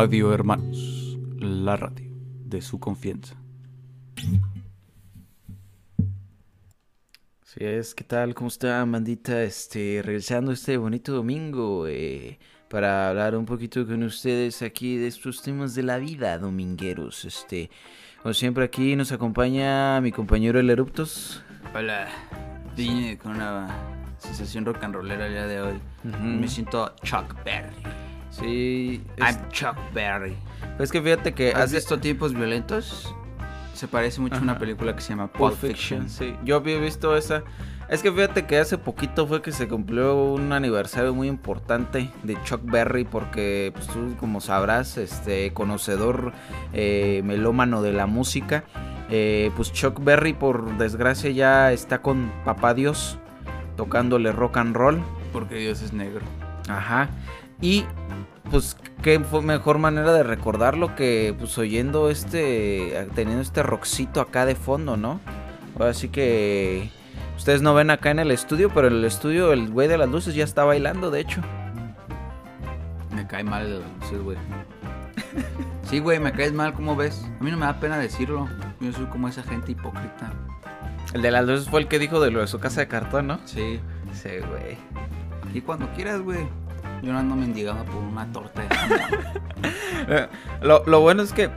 Radio Hermanos, la radio de su confianza. Sí es, ¿qué tal? ¿Cómo está, bandita? Este, regresando este bonito domingo eh, para hablar un poquito con ustedes aquí de estos temas de la vida domingueros. Este, como siempre aquí nos acompaña mi compañero El Eruptos. Hola, vine con una sensación rock and rollera el día de hoy. Ujú. Me siento Chuck Berry. Sí, es, I'm Chuck Berry. es que fíjate que ¿Has hace visto Tiempos Violentos? Se parece mucho a una película que se llama Pulp Pulp Fiction. Fiction, sí. Yo había visto esa. Es que fíjate que hace poquito fue que se cumplió un aniversario muy importante de Chuck Berry porque pues tú como sabrás, este conocedor eh, melómano de la música, eh, pues Chuck Berry por desgracia ya está con Papá Dios tocándole rock and roll. Porque Dios es negro. Ajá. Y pues qué fue mejor manera de recordarlo que pues oyendo este teniendo este rockcito acá de fondo, ¿no? Así que ustedes no ven acá en el estudio, pero en el estudio el güey de las luces ya está bailando, de hecho. Me cae mal el luces, güey. Sí, güey, me caes mal, ¿cómo ves? A mí no me da pena decirlo. Yo soy como esa gente hipócrita. El de las luces fue el que dijo de lo de su casa de cartón, ¿no? Sí. Sí, güey. Y cuando quieras, güey. Yo no ando mendigando por una torta de jamón. Eh, Lo, lo bueno es que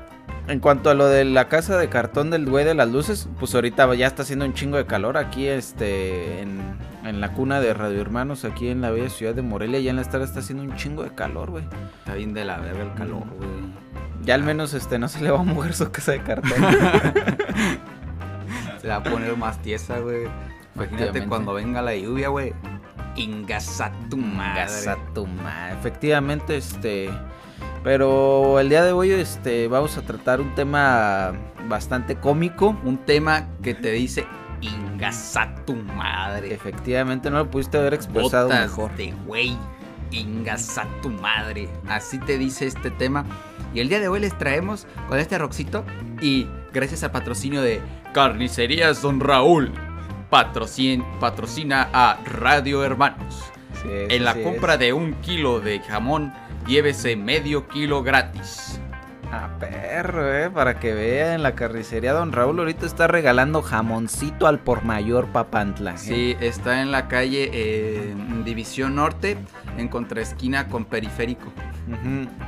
en cuanto a lo de la casa de cartón del güey de las luces, pues ahorita ya está haciendo un chingo de calor aquí este en, en la cuna de Radio Hermanos, aquí en la bella ciudad de Morelia, ya en la estar está haciendo un chingo de calor, güey. Está bien de la verga el calor, güey. Ya al menos este no se le va a mover su casa de cartón. Se va a poner más tiesa, güey. Imagínate cuando venga la lluvia, güey. Ingasa tu madre. Gasa tu madre. Efectivamente, este. Pero el día de hoy, este, vamos a tratar un tema bastante cómico. Un tema que te dice ingasa tu madre. Efectivamente, no lo pudiste haber expresado Botas mejor. de güey. Ingasa tu madre. Así te dice este tema. Y el día de hoy les traemos con este roxito. Y gracias al patrocinio de Carnicerías Don Raúl. Patrocin, patrocina a Radio Hermanos. Sí, En la sí, compra de un kilo de jamón, llévese medio kilo gratis. Ah, perro, eh, para que vean, la carnicería Don Raúl ahorita está regalando jamoncito al por mayor Papantla. eh. Sí, está en la calle eh, División Norte, en contraesquina con Periférico.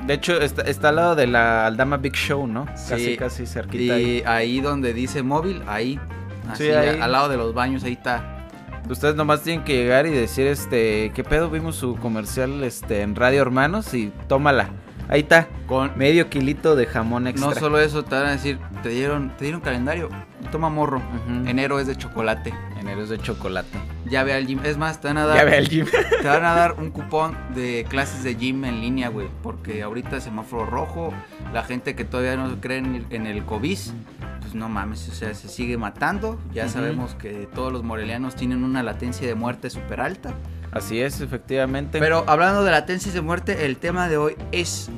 De hecho, está, está al lado de la Aldama Big Show, ¿no? Casi, Sí, casi cerquita. ahí. Y ahí donde dice móvil, ahí. Así, Sí, ahí. al lado de los baños, ahí está. Ustedes nomás tienen que llegar y decir, este, ¿qué pedo? Vimos su comercial, este, en Radio Hermanos y tómala. Ahí está, Con, medio kilito de jamón extra. no solo eso, te van a decir, te dieron, te dieron calendario, toma morro. Ujú. Enero es de chocolate. Enero es de chocolate. Ya ve al gym. Es más, te van a dar. Ya ve al gym. Te van a dar un cupón de clases de gym en línea, güey. Porque ahorita semáforo rojo, la gente que todavía no cree en el, en el COVID, pues no mames, o sea, se sigue matando. Ya sabemos que todos los morelianos tienen una latencia de muerte súper alta. Así es, efectivamente. Pero hablando de latencias de muerte, el tema de hoy es,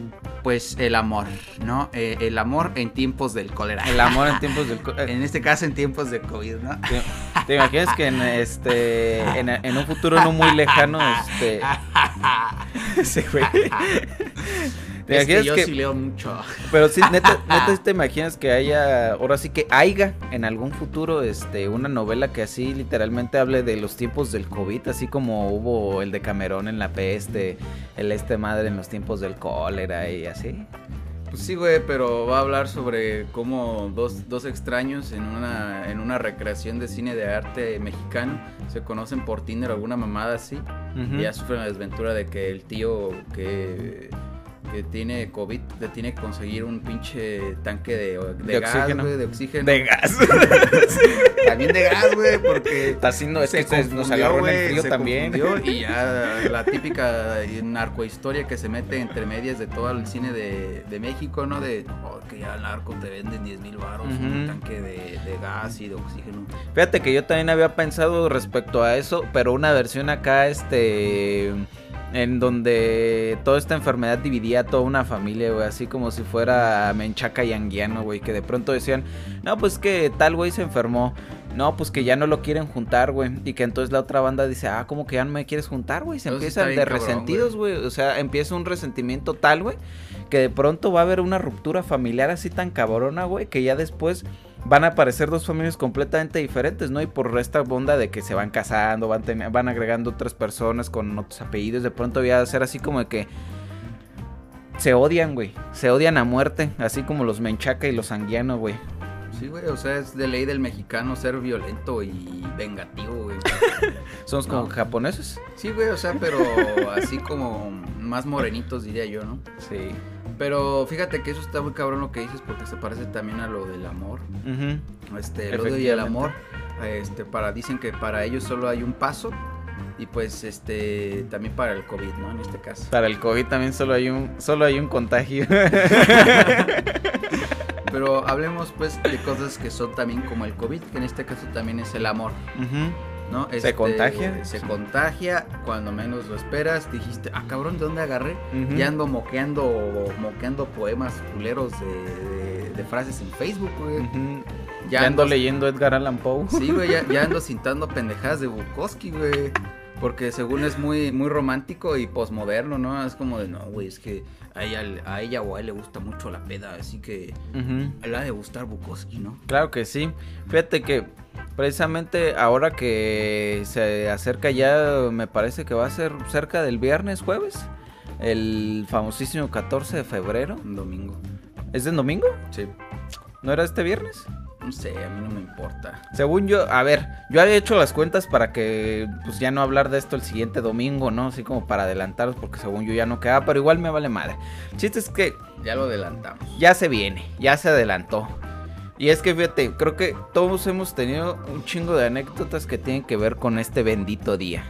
pues, el amor, ¿no? Eh, el amor en tiempos del cólera. el amor en tiempos del... eh, En este caso, en tiempos de COVID, ¿no? ¿Te, te imaginas que en este en, en un futuro no muy lejano este ese güey ¿Te Es que yo que- sí leo mucho. pero sí neta, neta te imaginas que haya ahora sí que haya en algún futuro este una novela que así literalmente hable de los tiempos del COVID así como hubo el de Camerón en la peste el este madre en los tiempos del cólera y así Pues sí, güey, pero va a hablar sobre cómo dos, dos extraños en una, en una recreación de cine de arte mexicano se conocen por Tinder alguna mamada así. Y ya sufren la desventura de que el tío que, que tiene COVID le tiene que conseguir un pinche tanque de, de, De gas, oxígeno. de oxígeno. de gas También de gas, güey, porque está haciendo es que nos agarró en el frío también Y ya la típica narcohistoria que se mete entre medias de todo el cine de, de México, ¿no? De oh, que ya el narco te venden 10 mil baros, un tanque de, de gas y de oxígeno. Fíjate que yo también había pensado respecto a eso, pero una versión acá, este, en donde toda esta enfermedad dividía a toda una familia, güey, así como si fuera Menchaca y Anguiano, güey, que de pronto decían, no, pues que tal güey se enfermó, No, pues que ya no lo quieren juntar, güey. Y que entonces la otra banda dice, ah, ¿cómo que ya no me quieres juntar, güey? Se empiezan de cabrón, resentidos, güey. O sea, empieza un resentimiento tal, güey, que de pronto va a haber una ruptura familiar así tan cabrona, güey, que ya después van a aparecer dos familias completamente diferentes, ¿no? Y por esta onda de que se van casando, van, van agregando otras personas con otros apellidos, de pronto va a ser así como de que se odian, güey. Se odian a muerte, así como los menchaca y los anguiano, güey. Sí, güey, o sea, es de ley del mexicano ser violento y vengativo, güey. Somos como japoneses. Sí, güey, o sea, pero así como más morenitos, diría yo, ¿no? Sí. Pero fíjate que eso está muy cabrón lo que dices porque se parece también a lo del amor. Este, el odio y el amor. Este, para, dicen que para ellos solo hay un paso. Y pues, este, también para el COVID, ¿no? En este caso. Para el COVID también solo hay un, solo hay un contagio. Pero hablemos, pues, de cosas que son también como el COVID, que en este caso también es el amor, Ujú. ¿No? ¿Se Este, contagia? Se Sí. contagia cuando menos lo esperas. Dijiste, ah, cabrón, ¿de dónde agarré? Ujú. Ya ando moqueando, moqueando poemas culeros de, de- de frases en Facebook, güey. Ya Ya ando ando- leyendo Edgar Allan Poe. Sí, güey, ya, ya ando cintando pendejadas de Bukowski, güey. Porque según es muy, muy romántico y posmoderno, ¿no? Es como de, no, güey, es que a ella, a ella o a él le gusta mucho la peda, así que Ujú. le ha de gustar Bukowski, ¿no? Claro que sí. Fíjate que precisamente ahora que se acerca ya, me parece que va a ser cerca del viernes, jueves, el famosísimo 14 de febrero. Domingo. ¿Es de domingo? Sí. ¿No era este viernes? No sé, a mí no me importa. Según yo, a ver, yo había hecho las cuentas para que pues ya no hablar de esto el siguiente domingo, ¿no? Así como para adelantaros, porque según yo ya no quedaba, pero igual me vale madre. El chiste es que Ya lo adelantamos. ya se viene, ya se adelantó. Y es que fíjate, creo que todos hemos tenido un chingo de anécdotas que tienen que ver con este bendito día.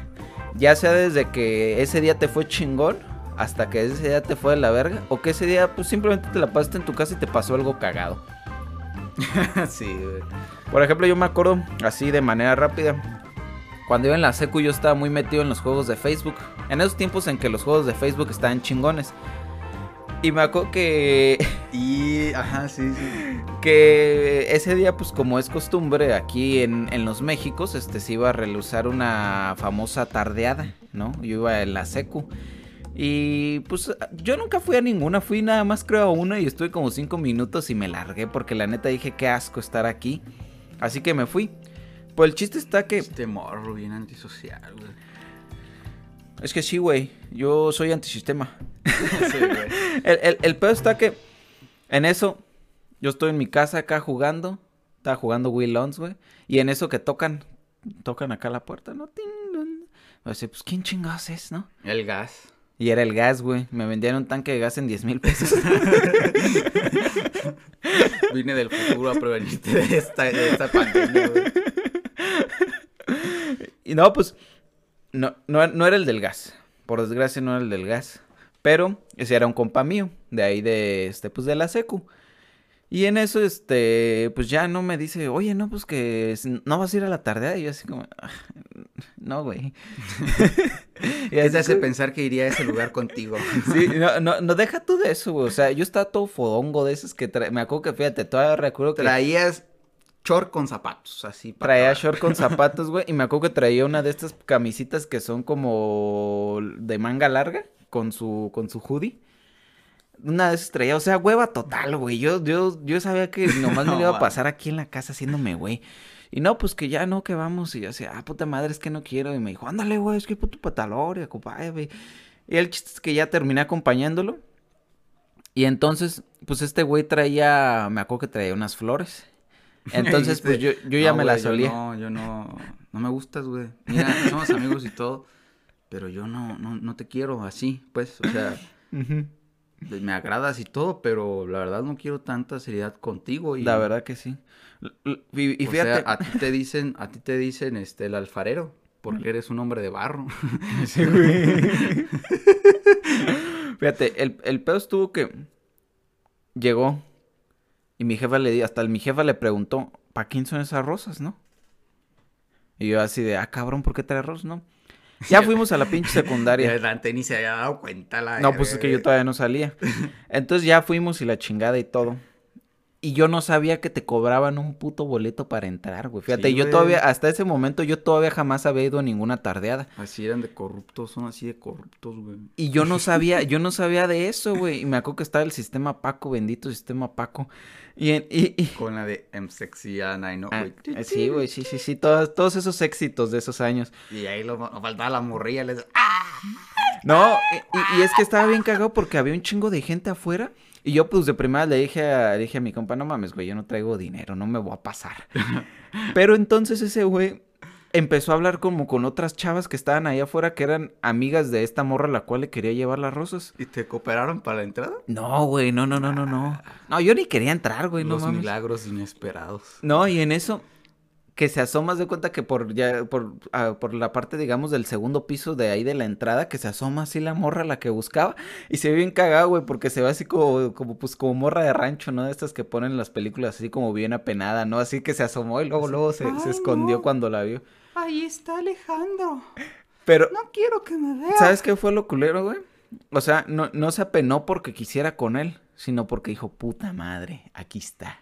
Ya sea desde que ese día te fue chingón, hasta que ese día te fue de la verga, o que ese día pues simplemente te la pasaste en tu casa y te pasó algo cagado. sí, güey. Por ejemplo, yo me acuerdo así de manera rápida. Cuando iba en la secu yo estaba muy metido en los juegos de Facebook. En esos tiempos en que los juegos de Facebook estaban chingones. Y me acuerdo que, Y, ajá, sí, sí. que ese día, pues como es costumbre aquí en, en los Méxicos, este, se iba a realizar una famosa tardeada, ¿no? Yo iba en la secu. Y pues yo nunca fui a ninguna, fui nada más creo a una y estuve como cinco minutos y me largué porque la neta dije qué asco estar aquí. Así que me fui. Pues el chiste está que... Este morro bien antisocial, güey. Es que sí, güey. Yo soy antisistema. Sí, güey. El, el, el peor está que en eso yo estoy en mi casa acá jugando. Estaba jugando Will Ons, güey. Y en eso que tocan, tocan acá la puerta, ¿no? Ting, dun. Yo decía, pues ¿quién chingados es, no? El gas. Y era el gas, güey. Me vendían un tanque de gas en 10 mil pesos. Vine del futuro a prevenirte de esta, de esta pandemia, güey. y no, pues, no, no, no era el del gas. Por desgracia no era el del gas. Pero ese era un compa mío. De ahí de, este, pues de la secu. Y en eso, este, pues ya no me dice, oye, no, pues que no vas a ir a la tarde. Y yo así como, "Ah, no, güey. y ¿Qué así te hace pensar que iría a ese lugar contigo? Sí, no, no, no deja tú de eso, güey. O sea, yo estaba todo fodongo de esos que tra- me acuerdo que, fíjate, todavía recuerdo que Traías short con zapatos, así. para traía acabar. short con zapatos, güey. Y me acuerdo que traía una de estas camisitas que son como de manga larga con su, con su hoodie. Una esas traía, o sea, hueva total, güey. Yo, yo, yo sabía que nomás me No lo iba a pasar aquí en la casa haciéndome, güey. Y no, pues que ya no, que vamos. Y yo decía, ah, puta madre, es que no quiero. Y me dijo, ándale, güey, es que puto pataloria, compadre, güey. Y el chiste es que ya terminé acompañándolo. Y entonces, pues este güey traía, me acuerdo que traía unas flores. Entonces, pues yo, yo ya "No, me las olía. Yo no, yo no, no me gustas, güey. Mira, somos amigos y todo, pero yo no, no, no te quiero así, pues, o sea, me agradas y todo, pero la verdad no quiero tanta seriedad contigo y... La verdad que sí. Y, o fíjate. sea, a ti te dicen, a ti te dicen, este, el alfarero, porque eres un hombre de barro. Sí, güey. Fíjate, el, el pedo estuvo que llegó y mi jefa le di, hasta mi jefa le preguntó, ¿para quién son esas rosas, no? Y yo así de, ah, cabrón, ¿por qué trae rosas, no? Ya fuimos a la pinche secundaria. Dante ni se había dado cuenta la No, pues es que yo todavía no salía. Entonces ya fuimos y la chingada y todo. Y yo no sabía que te cobraban un puto boleto para entrar, güey. Fíjate, Sí, yo güey. todavía, hasta ese momento, yo todavía jamás había ido a ninguna tardeada. Así eran de corruptos, son así de corruptos, güey. Y yo no sabía, yo no sabía de eso, güey. Y me acuerdo que estaba el sistema Paco, bendito sistema Paco. Y, en- y, y- Con la de I'm sexy and I know, Ah, güey. sí, güey, sí, sí, sí, todos, todos esos éxitos de esos años. Y ahí lo, faltaba la morrilla, les... ¡Ah! No, y es que estaba bien cagado porque había un chingo de gente afuera. Y yo, pues, de primera le dije a, le dije a mi compa, no mames, güey, yo no traigo dinero, no me voy a pasar. Pero entonces ese güey empezó a hablar como con otras chavas que estaban ahí afuera, que eran amigas de esta morra a la cual le quería llevar las rosas. ¿Y te cooperaron para la entrada? No, güey, no, no, no, no, no. No, yo ni quería entrar, güey, no Los mames. milagros inesperados. No, y en eso que se asoma, de cuenta que por ya por, ah, por la parte, digamos, del segundo piso de ahí de la entrada, que se asoma así la morra la que buscaba y se ve bien cagado, güey, porque se ve así como, como, pues, como morra de rancho, ¿no? De estas que ponen en las películas así como bien apenada, ¿no? Así que se asomó y luego, luego se, se escondió no. cuando la vio. Ahí está Alejandro. Pero, No quiero que me vea. ¿sabes qué fue lo culero, güey? O sea, no, no se apenó porque quisiera con él, sino porque dijo, puta madre, aquí está.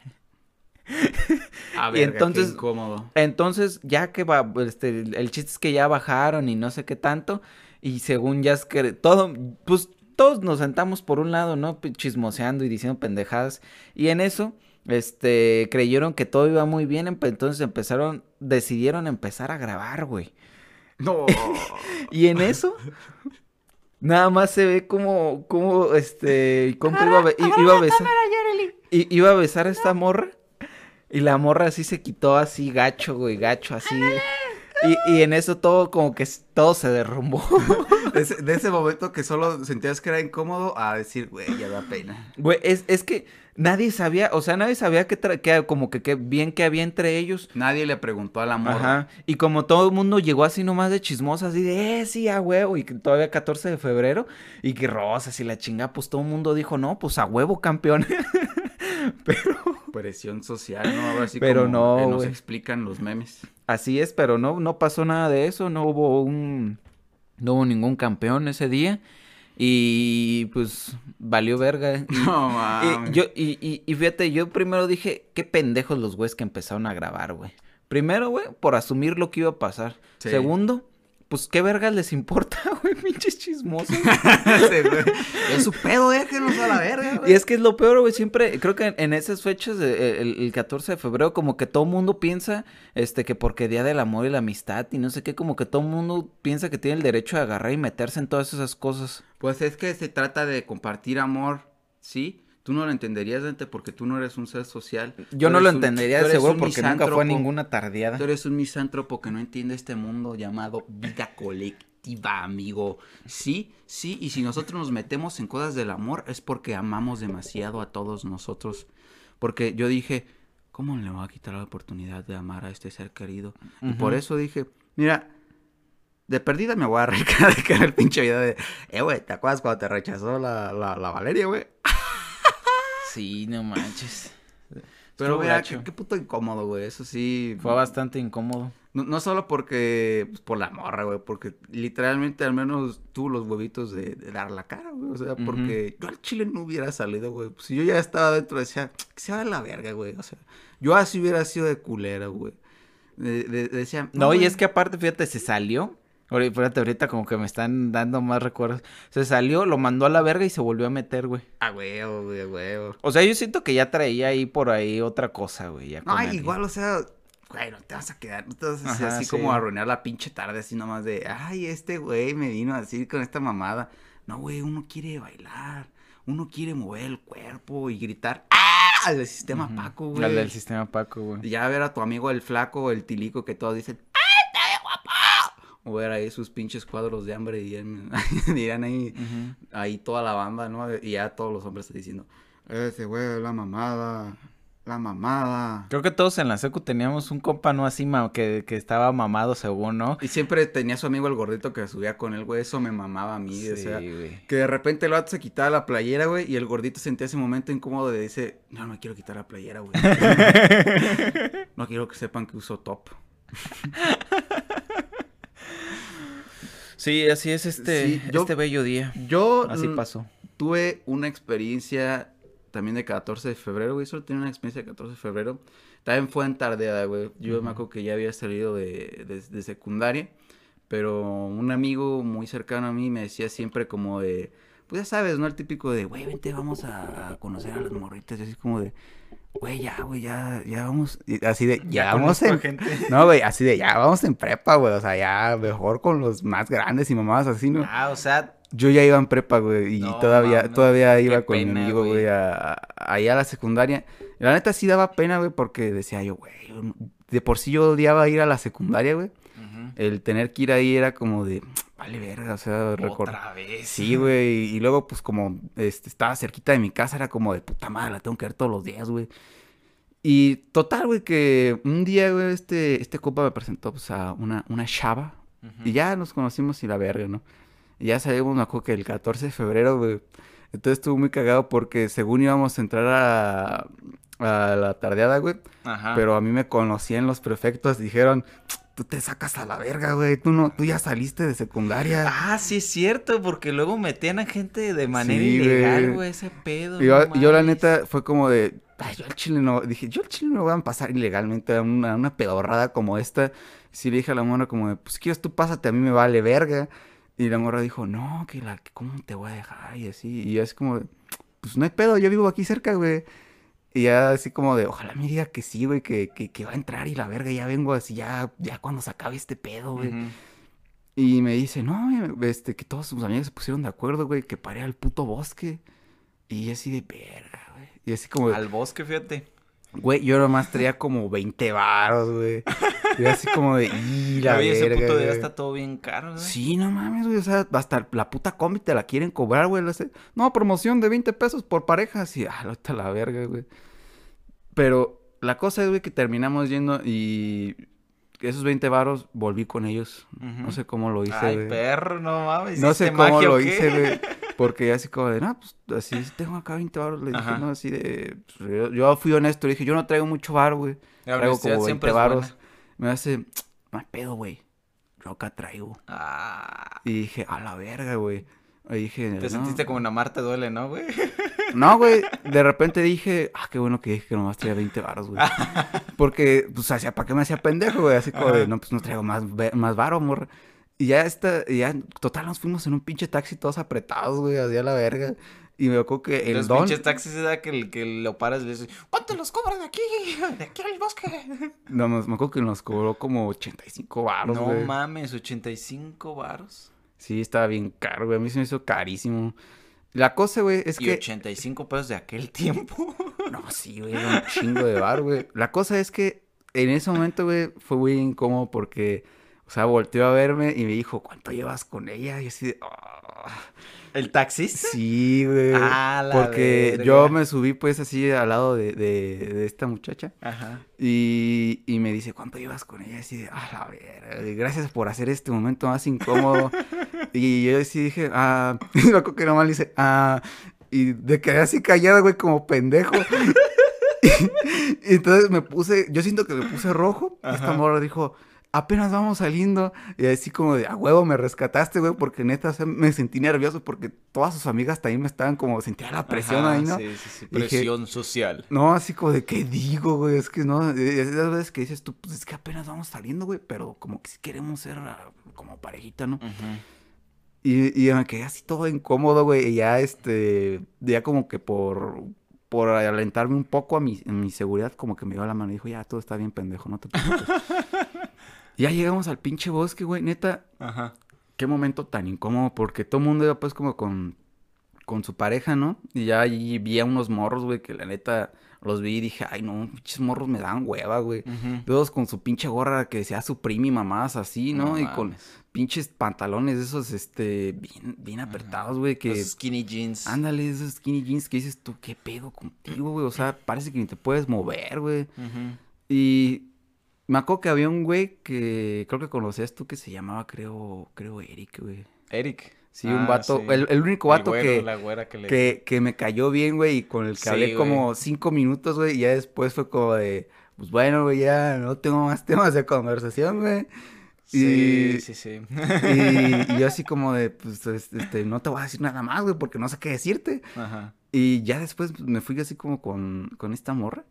A Y ver, entonces- incómodo. Entonces, ya que va, este, el chiste es que ya bajaron y no sé qué tanto, y según ya es que todo, pues todos nos sentamos por un lado, ¿no? Chismoseando y diciendo pendejadas, y en eso, este, creyeron que todo iba muy bien, entonces empezaron, decidieron empezar a grabar, güey. No. Y en eso, nada más se ve como, como, este, compa iba a, iba a besar, iba a besar a esta morra, y la morra así se quitó así gacho, güey, gacho, así. Y, y en eso todo como que todo se derrumbó. de, ese, de ese momento que solo sentías que era incómodo a decir, güey, ya da pena. Güey, es, es que nadie sabía, o sea, nadie sabía que, tra- que como que, que bien que había entre ellos. Nadie le preguntó a la morra. Ajá. Y como todo el mundo llegó así nomás de chismosa, así de, eh, sí, a huevo, y que todavía 14 de febrero, y que rosas y la chinga, pues todo el mundo dijo, no, pues a huevo, campeón. pero, Presión social, ¿no? Ahora sí Pero como no, que nos explican los memes. así es, pero no, no pasó nada de eso, no hubo un, no hubo ningún campeón ese día, y pues valió verga. Y, No, y mames. yo, y, y, y fíjate, yo primero dije, qué pendejos los güeyes que empezaron a grabar, güey. Primero, güey, por asumir lo que iba a pasar. Sí. Segundo, pues qué vergas les importa, güey, pinches chismosos. Es su pedo, déjenlos a la verga, güey. y es que es lo peor, güey, siempre, creo que en esas fechas, de- eh, el, el 14 de febrero, como que todo mundo piensa, este, que porque Día del Amor y la Amistad y no sé qué, como que todo mundo piensa que tiene el derecho de agarrar y meterse en todas esas cosas. Pues es que se trata de compartir amor, ¿sí? Tú no lo entenderías, Dante, porque tú no eres un ser social. Yo no lo un- entendería eres seguro un porque nunca fue ninguna tardeada. Tú eres un misántropo que no entiende este mundo llamado vida colectiva, amigo. Sí, sí, y si nosotros nos metemos en cosas del amor es porque amamos demasiado a todos nosotros. Porque yo dije, ¿cómo le voy a quitar la oportunidad de amar a este ser querido? Y por eso dije, mira, de perdida me voy a arrancar el pinche video de, eh, güey, ¿te acuerdas cuando te rechazó la, la, la Valeria, güey? Sí, no manches. Pero mira, gacho. qué, qué puto incómodo, güey, eso sí. Fue bastante incómodo. No, no solo porque, pues, por la morra, güey, porque literalmente al menos tuvo los huevitos de, de dar la cara, güey. O sea, porque yo al chile no hubiera salido, güey. Pues, si yo ya estaba dentro, decía, que se va la verga, güey. O sea, yo así hubiera sido de culera, güey. De- de- decía, No, y güey". es que aparte, fíjate, se salió. Fíjate, ahorita como que me están dando más recuerdos. Se salió, lo mandó a la verga y se volvió a meter, güey. A huevo, güey, a huevo. O sea, yo siento que ya traía ahí por ahí otra cosa, güey. ya No, igual, o sea, güey, no te vas a quedar, no te vas a hacer Ajá, así sí. como a arruinar la pinche tarde, así nomás de, ay, este güey me vino a decir con esta mamada. No, güey, uno quiere bailar, uno quiere mover el cuerpo y gritar, ¡ah! Al sistema Ujú. Paco, güey. Al del sistema Paco, güey. Y ya ver a tu amigo el flaco, el tilico, que todos dicen, ¡ay, está bien guapo! O ver ahí sus pinches cuadros de hambre y dirán, ahí, ahí toda la banda, ¿no? Y ya todos los hombres diciendo, ese güey, la mamada, la mamada. Creo que todos en la secu teníamos un compa, ¿no? Así, que, que estaba mamado según, ¿no? Y siempre tenía su amigo el gordito que subía con él, güey. Eso me mamaba a mí. o sea, güey. que de repente el vato se quitaba la playera, güey. Y el gordito sentía ese momento incómodo de dice, no, no me quiero quitar la playera, güey. no quiero que sepan que uso top. Sí, así es este, Sí, yo- este bello día. Yo Así pasó. tuve una experiencia también de 14 de febrero, güey. Solo tenía una experiencia de 14 de febrero. También fue en tardeada, güey. Yo me acuerdo que ya había salido de, de, de secundaria. Pero un amigo muy cercano a mí me decía siempre como de... Pues ya sabes, ¿no? El típico de, güey, vente, vamos a, a conocer a las morritas. Y así como de, güey, ya, güey, ya, ya vamos. así de, ya, vamos en. gente. No, güey, así de, ya vamos en prepa, güey. O sea, ya mejor con los más grandes y mamadas así, ¿no? Ah, o sea, Yo ya iba en prepa, güey, y No, todavía, todavía iba con mi pena, amigo, güey. a, a- a la secundaria. La neta sí daba pena, güey, porque decía yo, güey, de por sí yo odiaba ir a la secundaria, güey. El tener que ir ahí era como de, vale verga, o sea, recor- otra vez. Sí, güey, y luego pues como este, estaba cerquita de mi casa, era como de puta madre, la tengo que ver todos los días, güey. Y total, güey, que un día, güey, este, este compa me presentó pues a una, una chava Ujú. y ya nos conocimos y la verga, ¿no? Y ya salimos, me acuerdo que el 14 de febrero, güey. Entonces estuvo muy cagado porque según íbamos a entrar a, a la tardeada, güey. Ajá. Pero a mí me conocían los prefectos, dijeron, tú te sacas a la verga, güey. Tú no, tú ya saliste de secundaria. Ah, sí es cierto, porque luego metían a gente de manera Sí, ilegal, güey. ese pedo. Y yo, no y yo la neta fue como de, ay, yo al chile no, dije, yo al chile no voy a pasar ilegalmente a una, una pedorrada como esta. Sí le dije a la morra como de, pues quieres tú pásate, a mí me vale verga. Y la morra dijo, no, que la, cómo te voy a dejar y así. Y yo así como pues no hay pedo, yo vivo aquí cerca, güey. Y ya así como de, ojalá me diga que sí, güey, que, que, que va a entrar y la verga, ya vengo así, ya, ya cuando se acabe este pedo, güey. Y me dice, no, este, que todos sus amigos se pusieron de acuerdo, güey, que paré al puto bosque. Y así de verga, güey. Y así como, Al bosque, fíjate. Güey, yo nomás traía como 20 varos, güey. Y así como de, y la Oye, ese verga, puto día güey". está todo bien caro, güey. Sí, no mames, güey, o sea, hasta la puta combi te la quieren cobrar, güey. No, promoción de 20 pesos por pareja. Así, ah, está la verga, güey. Pero la cosa es, güey, que terminamos yendo y esos 20 varos volví con ellos. No Ujú. sé cómo lo hice, Ay, güey. perro, no mames. No sé ¿hiciste cómo magia lo hice, güey. Porque así como de, no, pues así tengo acá 20 baros. Le dije, Ajá. no, así de. pues, yo, yo fui honesto, le dije, yo no traigo mucho bar, güey. La Traigo honestidad como 20 siempre es varos. buena. Me hace, no hay pedo, güey. Yo acá traigo. Ah, Y dije, a la verga, güey. Y dije, te no. sentiste como en Amar te duele, ¿no, güey? No, güey. De repente dije, ah, qué bueno que dije que nomás traía 20 baros, güey. Porque, pues, hacía, ¿para qué me hacía pendejo, güey? Así como de, no, pues no traigo más, ve- más varo, amor. Y ya está, y ya, total, nos fuimos en un pinche taxi todos apretados, güey, así a la verga. Y me acuerdo que el Los don. pinches taxis da que, el- que lo paras y le dices, ¿cuánto los cobran de aquí? De aquí al bosque. No, me acuerdo que nos cobró como 85 baros, no güey. mames, 85 varos. Sí, estaba bien caro, güey. A mí se me hizo carísimo. La cosa, güey, es y que. 85 pesos de aquel tiempo. No, sí, güey, era un chingo de bar, güey. La cosa es que en ese momento, güey, fue muy incómodo porque, o sea, volteó a verme y me dijo, ¿cuánto llevas con ella? Y así de, "Ah". ¿El taxista? sí, güey. Ah, la porque verga. yo me subí, pues, así al lado de, de, de esta muchacha. Ajá. Y, y me dice, ¿cuánto llevas con ella? Así de, ah, la verga, y gracias por hacer este momento más incómodo. y yo sí dije, ah, acuerdo que nomás le dice, ah, y de quedé así callado, güey, como pendejo. y, entonces me puse, yo siento que me puse rojo. Y esta morra dijo, apenas vamos saliendo. Y así como de, a huevo, me rescataste, güey, porque neta, o sea, me sentí nervioso porque todas sus amigas también me estaban como, sentía la presión Ajá, ahí, ¿no? Sí, sí, sí. Dije- Presión social. No, así como de, ¿qué digo, güey? Es que no, eh, esas veces que dices tú, pues es que apenas vamos saliendo, güey, pero como que si queremos ser ah, como parejita, ¿no? Y me quedé así todo incómodo, güey, y ya, este, ya como que por, por alentarme un poco a mi, a mi seguridad, como que me dio la mano y dijo, ya, todo está bien, pendejo, no te preocupes. Y ya llegamos al pinche bosque, güey, neta, Ajá. qué momento tan incómodo, porque todo el mundo iba pues como con, con su pareja, ¿no? Y ya allí vi a unos morros, güey, que la neta los vi y dije, ay, no, pinches morros me dan hueva, güey. Todos con su pinche gorra que decía su primi mamás así, ¿no? No y con pinches pantalones esos, este, bien, bien apretados, güey, que... Los skinny jeans. Ándale, esos skinny jeans que dices tú, ¿qué pedo contigo, güey? O sea, parece que ni te puedes mover, güey. Y me acuerdo que había un güey que creo que conocías tú que se llamaba, creo, creo Eric, güey. Eric. Sí, un Ah, vato, sí. el, el único vato güero, que, que le... que, que me cayó bien, güey, y con el que Sí, hablé como cinco minutos, güey, y ya después fue como de, pues bueno, güey, ya no tengo más temas de conversación, güey. Sí, y- sí, sí. Y, y yo así como de, pues, es- este, no te voy a decir nada más, güey, porque no sé qué decirte. Ajá. Y ya después me fui así como con, con esta morra.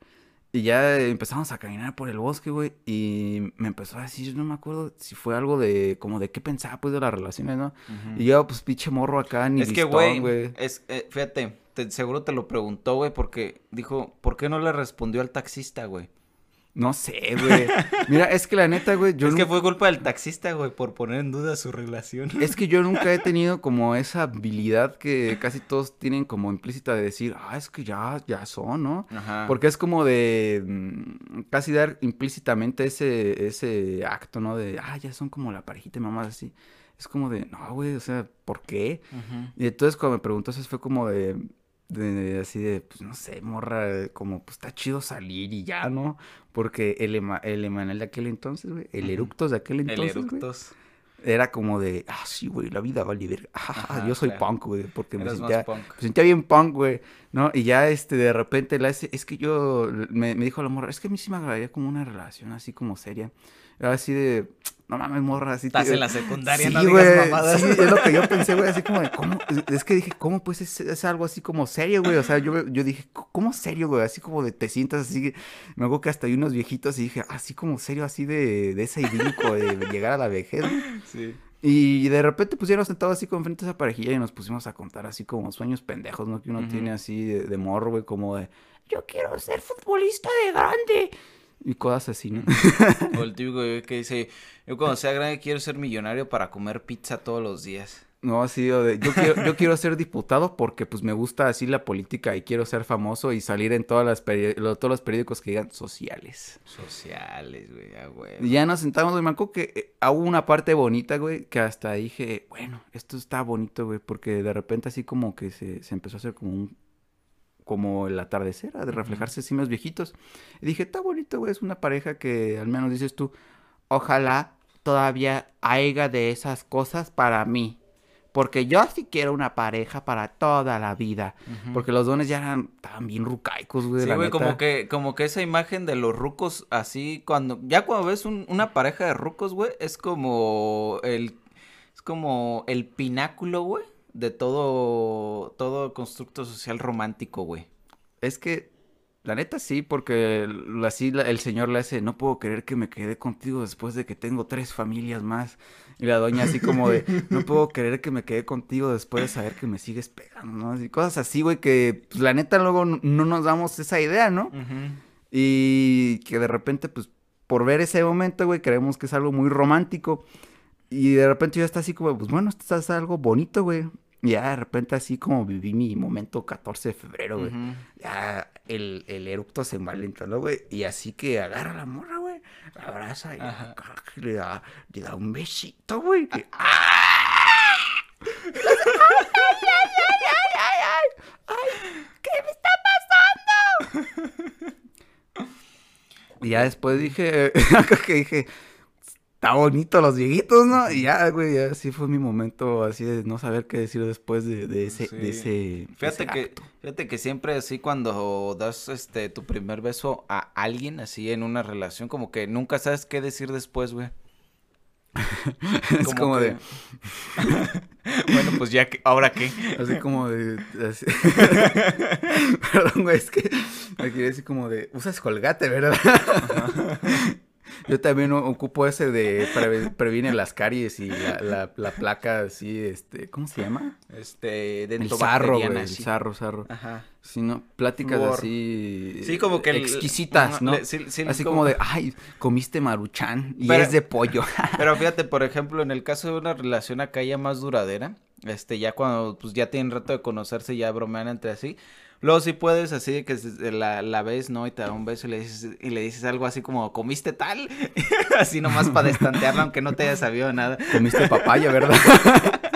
Y ya empezamos a caminar por el bosque, güey. Y me empezó a decir, no me acuerdo si fue algo de, como de qué pensaba, pues, de las relaciones, ¿no? Y yo, pues, pinche morro acá, ni Es que, güey, es, eh, fíjate, te- seguro te lo preguntó, güey, porque dijo, ¿por qué no le respondió al taxista, güey? No sé, güey. Mira, es que la neta, güey, yo es que fue culpa del taxista, güey, por poner en duda su relación. Es que yo nunca he tenido como esa habilidad que casi todos tienen como implícita de decir, ah, es que ya, ya son, ¿no? Ajá. Porque es como de mm, casi dar implícitamente ese, ese acto, ¿no? De, ah, ya son como la parejita de mamás así. Es como de, no, güey, o sea, ¿por qué? Ujú. Y entonces cuando me preguntó eso fue como de, de, así de, pues no sé, morra, como pues está chido salir y ya, ¿no? Porque el, Ema- el Emanuel de aquel entonces, güey, el. Eructos de aquel El entonces, güey, era como de, ah, sí, güey, la vida vale verga. Ajá, yo soy claro. punk, güey, porque me sentía, me sentía bien punk, güey, ¿no? Y ya, este, de repente, la ese, es que yo, me, me dijo la morra, es que a mí sí me agradaría como una relación así como seria. Era así de, no mames, morra, así Estás te- en la secundaria, Sí, no digas güey, mamadas. Sí, es lo que yo pensé, güey, así como de, ¿cómo? Es que dije, ¿cómo? Pues es, es algo así como serio, güey, o sea, yo, yo dije, ¿cómo serio, güey? Así como de, te sientas así, me hago que hasta hay unos viejitos y dije, así como serio, así de, de ese idílico de llegar a la vejez. Sí. Y de repente pusieron sentado así con frente a esa parejilla y nos pusimos a contar así como sueños pendejos, ¿no? Que uno tiene así de, de morro, güey, como de, yo quiero ser futbolista de grande. Y cosas así, ¿no? O el típico güey que dice, yo cuando sea grande quiero ser millonario para comer pizza todos los días. No, así, o de, yo quiero, yo quiero ser diputado porque pues me gusta así la política y quiero ser famoso y salir en todas las peri- lo- todos los periódicos que digan sociales. Sociales, güey, ah, güey. Y ya nos sentamos, güey, me acuerdo que eh, hubo una parte bonita, güey, que hasta dije, bueno, esto está bonito, güey, porque de repente así como que se, se empezó a hacer como un, como el atardecer, de reflejarse así los viejitos. Y dije, está bonito, güey, es una pareja que al menos dices tú, ojalá todavía haya de esas cosas para mí. Porque yo sí quiero una pareja para toda la vida. Porque los dones ya eran, estaban bien rucaicos, güey. Sí, la güey, como que, como que esa imagen de los rucos así, cuando, ya cuando ves un- una pareja de rucos, güey, es como el, es como el pináculo, güey, de todo, todo constructo social romántico, güey. Es que, la neta sí, porque así el señor le hace, no puedo creer que me quedé contigo después de que tengo tres familias más. Y la doña así como de, no puedo creer que me quedé contigo después de saber que me sigues pegando, ¿no? Y cosas así, güey, que pues, la neta luego no nos damos esa idea, ¿no? Y que de repente, pues, por ver ese momento, güey, creemos que es algo muy romántico. Y de repente ya está así como, pues bueno, esto es algo bonito, güey. Ya de repente así como viví mi momento 14 de febrero, güey. Ya el, el eructo se envalentonó, güey. Y así que agarra a la morra, güey. La abraza y que le da, le da un besito, güey. que- Y ya después dije, acá que dije, está bonito los viejitos, ¿no? Y ya, güey, ya así fue mi momento así de no saber qué decir después de, de ese, Sí. de ese, de Fíjate ese que, acto. fíjate que siempre así cuando das este tu primer beso a alguien así en una relación, como que nunca sabes qué decir después, güey. Es como de, bueno, pues ya que, ahora qué. así como de, así- perdón, güey, es que me quiere decir como de, usas colgate, ¿verdad? Yo también ocupo ese de preve- previene las caries y la, la, la placa así, este, ¿cómo se llama? Este, El dentro sarro, güey, el sarro, sarro. Ajá. Sí, ¿no? Pláticas así. Sí, como que el- Exquisitas, ¿no? le- sí, sí, así como- como de, ay, comiste maruchan y Pero- es de pollo. Pero fíjate, por ejemplo, en el caso de una relación acá ya más duradera, este, ya cuando pues ya tienen rato de conocerse, ya bromean entre sí. Luego sí puedes así de que la, la ves, ¿no? Y te da un beso y le dices, y le dices algo así como, ¿comiste tal? así nomás para destantearla, aunque no te haya sabido nada. comiste papaya, ¿verdad?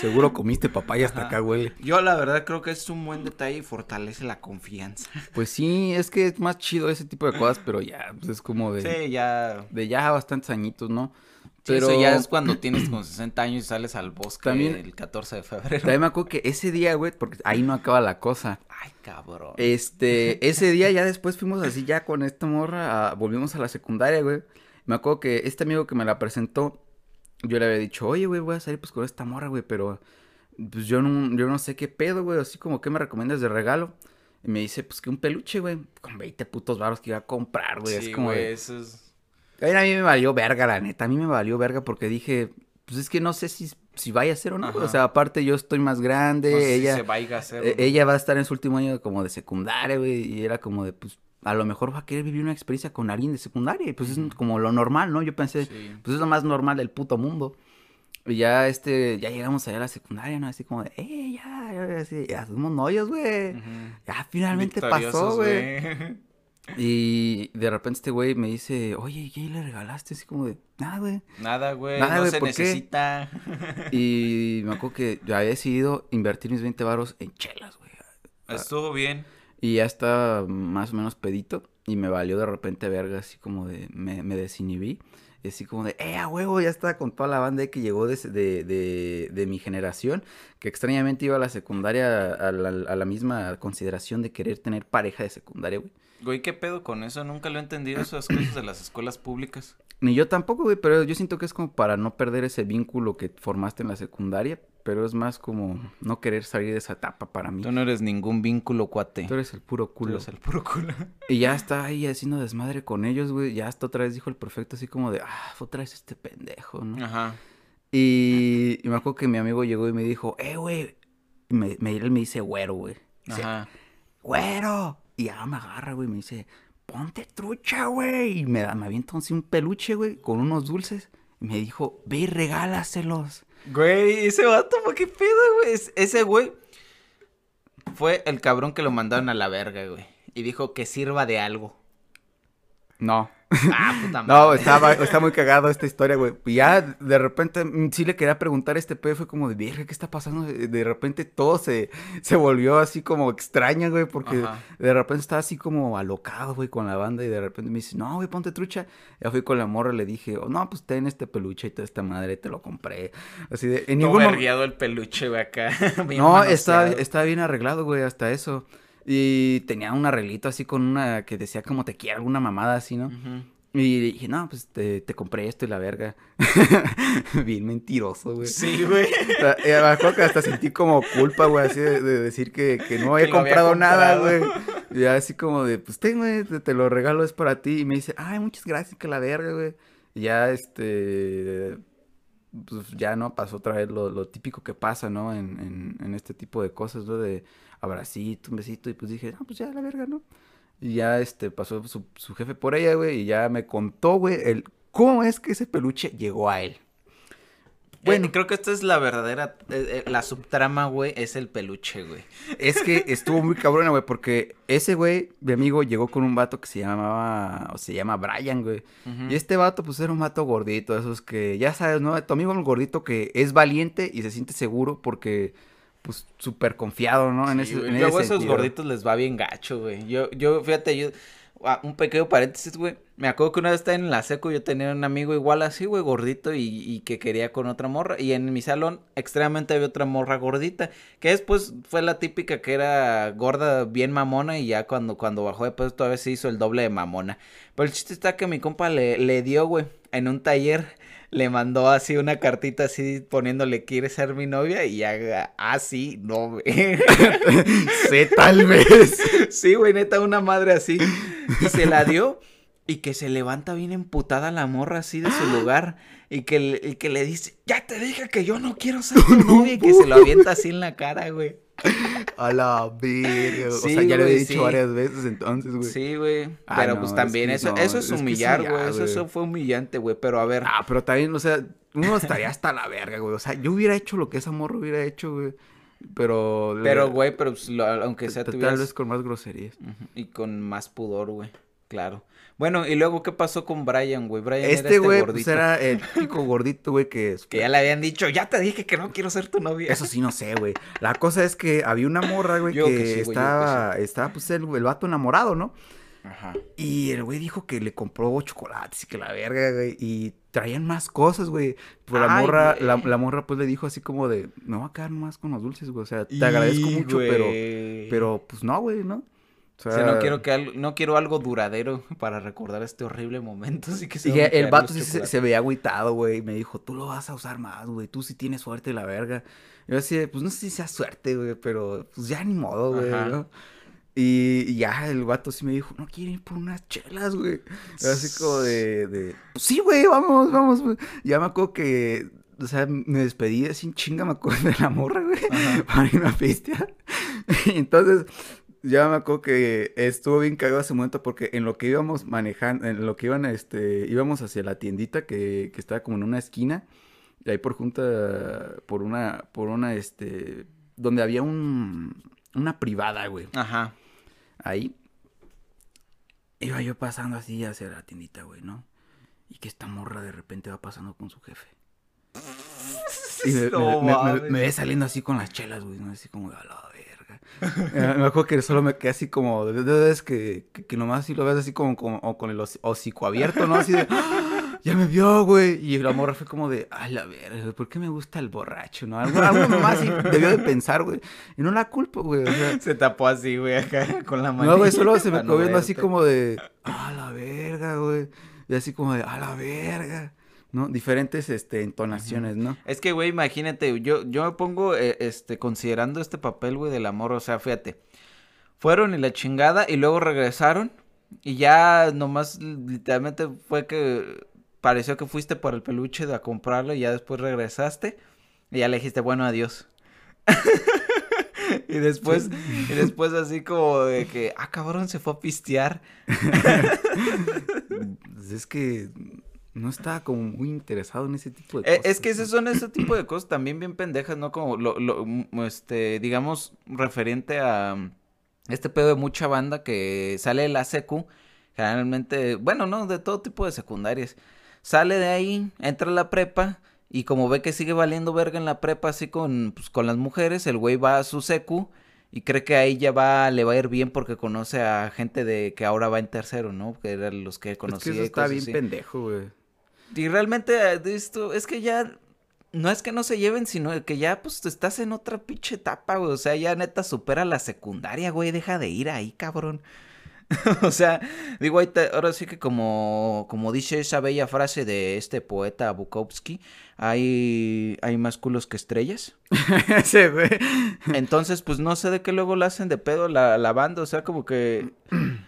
Seguro comiste papaya hasta Ajá. acá huele. Yo la verdad creo que es un buen detalle y fortalece la confianza. Pues sí, es que es más chido ese tipo de cosas, pero ya, pues es como de, Sí, ya. de ya bastantes añitos, ¿no? Sí, Pero Eso ya es cuando tienes como 60 años y sales al bosque También- el 14 de febrero. también me acuerdo que ese día, güey, porque ahí no acaba la cosa. Ay, cabrón. Este, ese día ya después fuimos así ya con esta morra, a- volvimos a la secundaria, güey. Me acuerdo que este amigo que me la presentó, yo le había dicho, oye, güey, voy a salir pues con esta morra, güey, pero pues yo no, yo no sé qué pedo, güey, así como, ¿qué me recomiendas de regalo? Y me dice, pues que un peluche, güey, con 20 putos baros que iba a comprar, güey. Sí, es como, güey, eso es... a mí me valió verga, la neta, a mí me valió verga porque dije, pues es que no sé si, si vaya a ser o no, güey. o Ajá. sea, aparte yo estoy más grande, No sé si ella... se vaya a hacer. Eh, ella va a estar en su último año como de secundaria, güey, y era como de, pues, a lo mejor va a querer vivir una experiencia con alguien de secundaria, y pues es como lo normal, ¿no? Yo pensé, Sí. pues es lo más normal del puto mundo. Y ya, este, ya llegamos allá a la secundaria, ¿no? Así como de, eh, ya, ya, así, ya somos novios, güey. Ya finalmente pasó, güey. Y de repente este güey me dice, oye, ¿qué le regalaste? Así como de, nada, güey. Nada, güey, Nada, no güey, se ¿por qué? necesita. Y me acuerdo que yo había decidido invertir mis 20 varos en chelas, güey. Estuvo bien. Y ya estaba más o menos pedito. Y me valió de repente verga, así como de. Me, me desinhibí. Y así como de, ¡eh, a huevo! Ya estaba con toda la banda que llegó de, de, de, de mi generación. Que extrañamente iba a la secundaria a la, a la misma consideración de querer tener pareja de secundaria, güey. Güey, ¿qué pedo con eso? Nunca lo he entendido, esas cosas de las escuelas públicas. Ni yo tampoco, güey, pero yo siento que es como para no perder ese vínculo que formaste en la secundaria. Pero es más como no querer salir de esa etapa para mí. Tú no eres ningún vínculo, cuate. Tú eres el puro Tú culo. eres el puro culo. Y ya está ahí haciendo desmadre con ellos, güey. Ya hasta otra vez dijo el perfecto así como de, ah, otra vez este pendejo, ¿no? Ajá. Y, y me acuerdo que mi amigo llegó y me dijo, eh, güey. Y Me, me, él me dice güero, güey. Ajá. güero. Y ya me agarra, güey. Me dice, ponte trucha, güey. Y me, me avienta así un peluche, güey, con unos dulces. Y me dijo, ve y regálaselos. Güey, ese vato, ¿por qué pedo, güey? Es- Ese güey fue el cabrón que lo mandaron a la verga, güey. Y dijo que sirva de algo. No. Ah, puta madre. No, estaba, está muy cagado esta historia, güey. Y ya de repente mm, sí le quería preguntar a este pedo, fue como de, verga, ¿qué está pasando? De repente todo se, se volvió así como extraño, güey, porque Ajá. de repente estaba así como alocado, güey, con la banda y de repente me dice, no, güey, ponte trucha. Ya fui con la morra, le dije, oh, no, pues ten este peluche y toda esta madre, te lo compré. Así de, en Todo ningún mo- vergueado el peluche, güey, acá. no, estaba, manoseado. estaba bien arreglado, güey, hasta eso. Y tenía un arreglito así con una que decía como te quiero, alguna mamada así, ¿no? Y dije, no, pues te, te compré esto y la verga. Bien mentiroso, güey. Sí, güey. O sea, eh, me acuerdo que hasta sentí como culpa, güey, así de, de decir que, que no había Que lo había comprado nada, güey. Y así como de, pues ten, güey, te, te lo regalo, es para ti. Y me dice, ay, muchas gracias, que la verga, güey. Y ya, este, pues ya, ¿no? Pasó otra vez lo, lo típico que pasa, ¿no? En, en, en este tipo de cosas, ¿no? De abracito, un besito. Y pues dije, no, pues ya, la verga, ¿no? Y ya, este, pasó su, su jefe por ella, güey, y ya me contó, güey, el cómo es que ese peluche llegó a él. Bueno, Bueno. creo que esta es la verdadera, eh, eh, la subtrama, güey, es el peluche, güey. Es que estuvo muy cabrona, güey, porque ese güey, mi amigo, llegó con un vato que se llamaba, o se llama Brian, güey. Y este vato, pues era un vato gordito, esos que, ya sabes, ¿no? Tu amigo el gordito que es valiente y se siente seguro porque, pues, súper confiado, ¿no? En Sí, ese, en ese Luego esos gorditos les va bien gacho, güey. Yo, yo, fíjate, yo, ah, un pequeño paréntesis, güey. Me acuerdo que una vez estaba en la seco, yo tenía un amigo igual así, güey, gordito, y, y que quería con otra morra. Y en mi salón, extremadamente había otra morra gordita, que después fue la típica que era gorda, bien mamona, y ya cuando, cuando bajó de peso todavía se hizo el doble de mamona. Pero el chiste está que mi compa le, le dio, güey, en un taller. Le mandó así una cartita así poniéndole quiere ser mi novia y ya, ah, sí, no. Sí, tal vez. Sí, güey, neta, una madre así. Y se la dio. Y que se levanta bien emputada la morra así de su lugar. Y que, le- y que le dice, ya te dije que yo no quiero ser tu novia. Y que se lo avienta así en la cara, güey. A la verga. Sí, o sea, ya lo he dicho sí. varias veces entonces, güey. Sí, güey. Ah, Pero no, pues es también que eso, no, eso es humillar, güey. Eso, fue humillante, güey. Pero a ver. Ah, pero también, o sea, uno estaría hasta la verga, güey. O sea, yo hubiera hecho lo que esa morra hubiera hecho, güey. Pero. pero, güey, pero pues, lo- aunque sea tuvieras... Tal vez con más groserías. Y con más pudor, güey. Claro. Bueno, y luego, ¿qué pasó con Brian, güey? Brian era Este, güey, pues era el típico gordito, güey, que... Que ya le habían dicho, ya te dije que no quiero ser tu novia. Eso sí, no sé, güey. La cosa es que había una morra, güey, que, que sí, güey, yo que estaba, estaba, pues, el, el vato enamorado, ¿no? Ajá. Y el güey dijo que le compró chocolates y que la verga, güey. Y traían más cosas, güey. Pero la Ay, morra, la, la morra, pues, le dijo así como de, me voy a quedar más con los dulces, güey. O sea, te agradezco mucho, pero, pero, pues, no, güey, ¿no? O sea, no quiero que no quiero algo duradero para recordar este horrible momento, así que se Y el vato sí se, veía agüitado, güey, me dijo, "Tú lo vas a usar más, güey, tú sí tienes suerte la verga." Yo decía, pues no sé si sea suerte, güey, pero pues ya ni modo, güey, ¿no? Y, ya el vato sí me dijo, no quieren ir por unas chelas, güey. Así como de, de pues sí, güey, vamos, vamos, güey. Ya me acuerdo que, o sea, me despedí sin chinga, me acuerdo de la morra, güey, para irme a pistear. y entonces, ya me acuerdo que estuvo bien cagado ese momento porque en lo que íbamos manejando, en lo que iban, este, íbamos hacia la tiendita que, que estaba como en una esquina, y ahí por junta, por una, por una, este, donde había un, una privada, güey. Ajá ahí, iba yo pasando así hacia la tiendita, güey, ¿no? Y que esta morra de repente va pasando con su jefe. Y me, ve saliendo así con las chelas, güey, ¿no? Así como, la verga. me acuerdo que solo me quedé así como, de, que, que, que, nomás así lo ves así como, como con el hocico abierto, ¿no? Así de ya me vio, güey. Y la morra fue como de, ay, la verga, ¿por qué me gusta el borracho, no? Algo, algo más debió de pensar, güey. Y no la culpo, güey. se tapó así, güey, acá con la mano. No, güey, solo se me quedó viendo así como de, a la verga, güey. Y así como de, a la verga. ¿No? Diferentes este, entonaciones, ¿no? Es que, güey, imagínate, yo, yo me pongo, eh, este, considerando este papel, güey, del amor, o sea, fíjate, fueron y la chingada y luego regresaron y ya nomás literalmente fue que pareció que fuiste por el peluche a comprarlo y ya después regresaste y ya le dijiste, bueno, adiós. y después, y después así como de que, ah, cabrón, se fue a pistear. Es que no estaba como muy interesado en ese tipo de cosas. Es que esos son ese tipo de cosas también bien pendejas, ¿no? Como lo, lo, este, digamos, referente a este pedo de mucha banda que sale de la secu, generalmente, bueno, no, de todo tipo de secundarias Sale de ahí, entra a la prepa y como ve que sigue valiendo verga en la prepa así con, pues, con las mujeres, el güey va a su secu y cree que ahí ya va, le va a ir bien porque conoce a gente de que ahora va en tercero, ¿no? Que eran los que conocía. Es que eso está bien pendejo, güey. Y realmente eh, esto, es que ya no es que no se lleven, sino que ya, pues, estás en otra pinche etapa, güey. O sea, ya neta supera la secundaria, güey. Deja de ir ahí, cabrón. o sea, digo, ahora sí que como, como dice esa bella frase de este poeta Bukowski, hay, hay más culos que estrellas. sí, güey. Entonces, pues no sé de qué luego la hacen de pedo la, la banda, o sea, como que...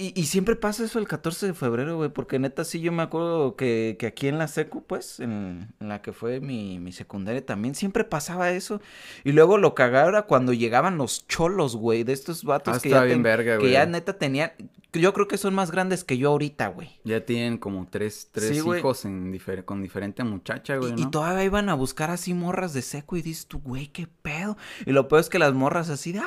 Y, y, siempre pasa eso el 14 de febrero, güey, porque neta sí yo me acuerdo que, que aquí en la secu, pues, en, la que fue mi, mi, secundaria también, siempre pasaba eso. Y luego lo cagaba cuando llegaban los cholos, güey, de estos vatos ah, que, ya que ya neta tenían, yo creo que son más grandes que yo ahorita, güey. Ya tienen como tres, tres hijos en con diferente muchacha, güey, y, y, todavía iban a buscar así morras de seco y dices tú, güey, qué pedo. Y lo peor es que las morras así de, sí,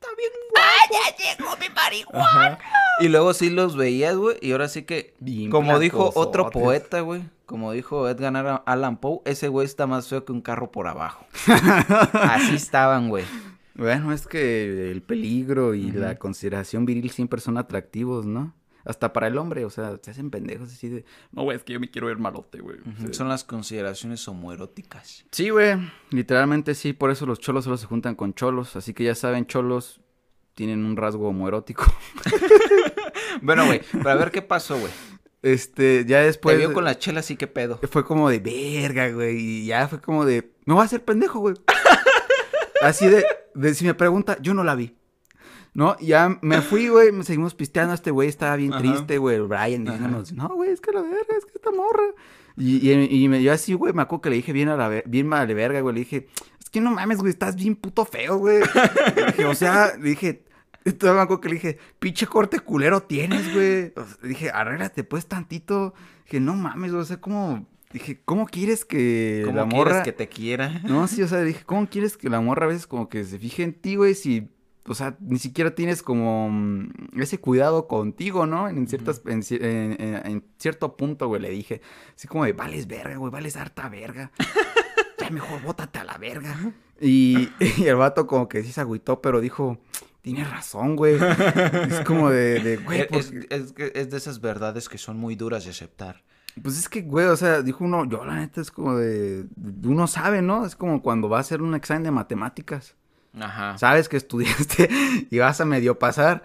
está bien guapo. ¡Ah, ya llegó mi marihuana! Y luego sí los veías, güey, y ahora sí que, como dijo otro poeta, güey, como dijo Edgar Allan Poe, ese güey está más feo que un carro por abajo. Así estaban, güey. Bueno, es que el peligro y la consideración viril siempre son atractivos, ¿no? Hasta para el hombre, o sea, se hacen pendejos así de, no, güey, es que yo me quiero ver malote, güey. Son las consideraciones homoeróticas. Sí, güey, literalmente sí, por eso los cholos solo se juntan con cholos, así que ya saben, cholos tienen un rasgo homoerótico. bueno, güey, para ver qué pasó, güey. Este, ya después. Te vio con la chela, sí, qué pedo. Fue como de verga, güey. Y ya fue como de. No va a ser pendejo, güey. Así de, de, Si me pregunta, yo no la vi. ¿No? Ya me fui, güey. Me seguimos pisteando. Este güey estaba bien triste, güey. Brian diciéndonos, no, güey, es que la verga, es que esta morra. Y, y, me, yo así, güey, me acuerdo que le dije bien a la bien mal de verga, güey. Le dije, es que no mames, güey, estás bien puto feo, güey. dije, o sea, le dije, entonces me acuerdo que le dije, pinche corte culero tienes, güey. dije, arréglate pues tantito. Dije, no mames, o sea, ¿cómo? Dije, ¿cómo quieres que ¿Cómo la morra... quieres que te quiera? No, sí, o sea, dije, ¿cómo quieres que la morra a veces como que se fije en ti, güey? Si, o sea, ni siquiera tienes como mm, ese cuidado contigo, ¿no? En ciertas, en, en, cierto punto, güey, le dije. Así como de, vales verga, güey, vales harta verga. ya mejor bótate a la verga. Y, y el vato como que sí se agüitó, pero dijo Tienes razón, güey. Es como de, güey. Es, es, es, de esas verdades que son muy duras de aceptar. Pues es que, güey, o sea, dijo uno, yo la neta es como de, uno sabe, ¿no? Es como cuando va a hacer un examen de matemáticas. Ajá. Sabes que estudiaste y vas a medio pasar.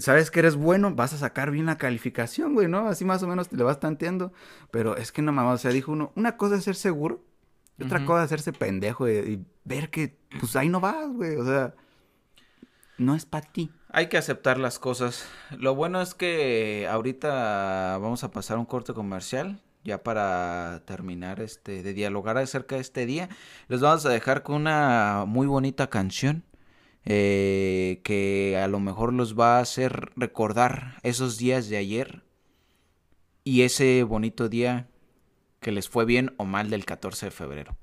sabes que eres bueno, vas a sacar bien la calificación, güey, ¿no? Así más o menos te le vas tanteando. Pero es que no mames, o sea, dijo uno, una cosa es ser seguro y otra cosa es hacerse pendejo y, ver que, pues ahí no vas, güey. O sea, no es para ti. Hay que aceptar las cosas. Lo bueno es que ahorita vamos a pasar un corte comercial ya para terminar este de dialogar acerca de este día, les vamos a dejar con una muy bonita canción eh, que a lo mejor los va a hacer recordar esos días de ayer y ese bonito día que les fue bien o mal del 14 de febrero.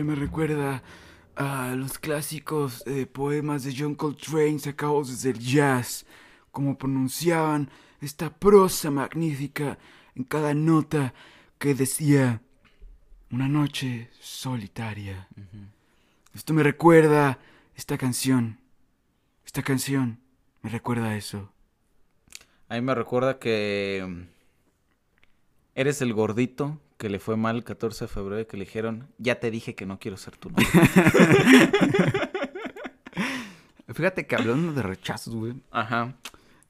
Me recuerda a los clásicos eh, poemas de John Coltrane sacados desde el jazz, como pronunciaban esta prosa magnífica en cada nota que decía una noche solitaria. Esto me recuerda esta canción. Esta canción me recuerda a eso. A mí me recuerda que mm, eres el gordito que le fue mal el 14 de febrero y que le dijeron, ya te dije que no quiero ser tu novio. Fíjate que hablando de rechazos, güey. Ajá.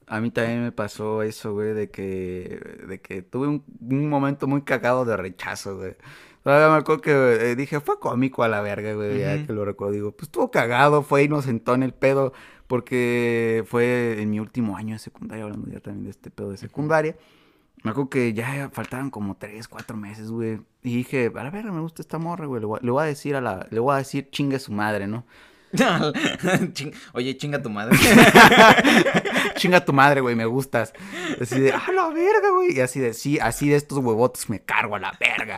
A mí también me pasó eso, güey, de que, de que tuve un, momento muy cagado de rechazo, güey. Todavía me acuerdo que eh, dije, fue cómico a la verga, güey, ya que lo recuerdo. Digo, pues estuvo cagado, fue y nos sentó en el pedo, porque fue en mi último año de secundaria, hablando ya también de este pedo de secundaria. Me acuerdo que ya faltaban como tres, cuatro meses, güey. Y dije, a la verga, me gusta esta morra, güey. Le, voy a decir a la, le voy a decir chingue su madre, ¿no? Oye, chinga tu madre. chinga tu madre, güey, me gustas. Así de, a la verga, güey. Y así de, sí, así de estos huevotes me cargo a la verga.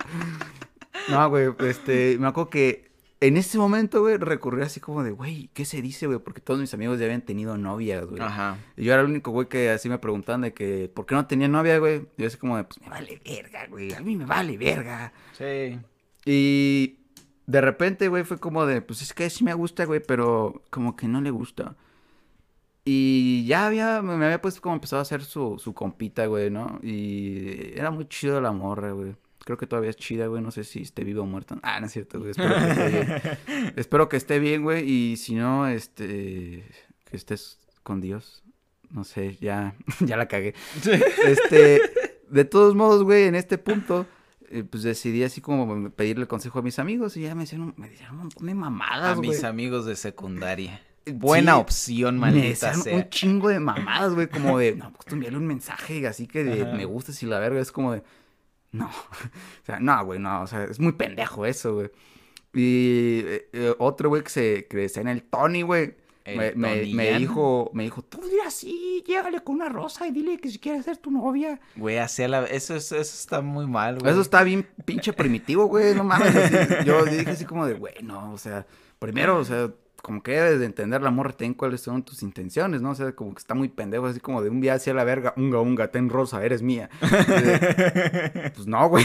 No, güey, este, me acuerdo que en ese momento, güey, recurrí así como de, güey, ¿qué se dice, güey? Porque todos mis amigos ya habían tenido novias, güey. Ajá. Y yo era el único, güey, que así me preguntaban de que, ¿por qué no tenía novia, güey? Y yo así como de, pues me vale verga, güey. A mí me vale verga. Sí. Y de repente, güey, fue como de, pues es que sí me gusta, güey, pero como que no le gusta. Y ya había, me había puesto como empezado a hacer su, su compita, güey, ¿no? Y era muy chido la morra, güey. Creo que todavía es chida, güey. No sé si esté vivo o muerto. Ah, no es cierto, güey. Espero que esté bien. Espero que esté bien, güey. Y si no, este. Que estés con Dios. No sé, ya, ya la cagué. Este. De todos modos, güey, en este punto. Eh, pues decidí así como pedirle consejo a mis amigos y ya me hicieron, me un montón de mamadas, A mis amigos de secundaria. Buena opción, maldita me sea. un chingo de mamadas, güey, como de, no, pues tú envíale un mensaje así que de, me gusta si la verga es como de, no, o sea, no, güey, no, o sea, es muy pendejo eso, güey. Y eh, eh, otro güey que se que en el Tony, güey. Me, me, dijo, me dijo, tú dile así, llégale con una rosa y dile que si quiere ser tu novia. Güey, así la... Eso, eso, está muy mal, güey. Eso está bien pinche primitivo, güey, no mames. yo dije así como de, güey, no, o sea, primero, o sea, como que debes de entender la morra ten cuáles son tus intenciones, ¿no? O sea, como que está muy pendejo, así como de un día hacia la verga, unga, unga, ten rosa, eres mía. pues no, güey.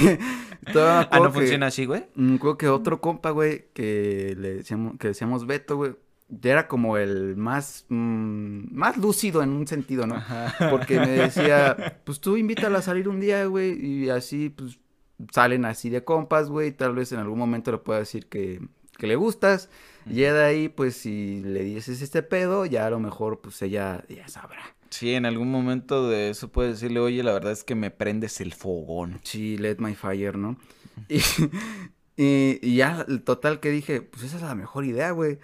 ah, no funciona así, güey. Mm, creo que otro compa, güey, que le decíamos, que decíamos Beto, güey, era como el más, mm, más lúcido en un sentido, ¿no? Porque me decía, pues tú invítala a salir un día, güey, y así, pues, salen así de compas, güey, tal vez en algún momento le pueda decir que, que le gustas, y ya de ahí, pues si le dices este pedo, ya a lo mejor pues ella ya sabrá. Sí, en algún momento de eso puedes decirle, oye, la verdad es que me prendes el fogón. Sí, let my fire, ¿no? y, y, y, ya, el total que dije, pues esa es la mejor idea, güey.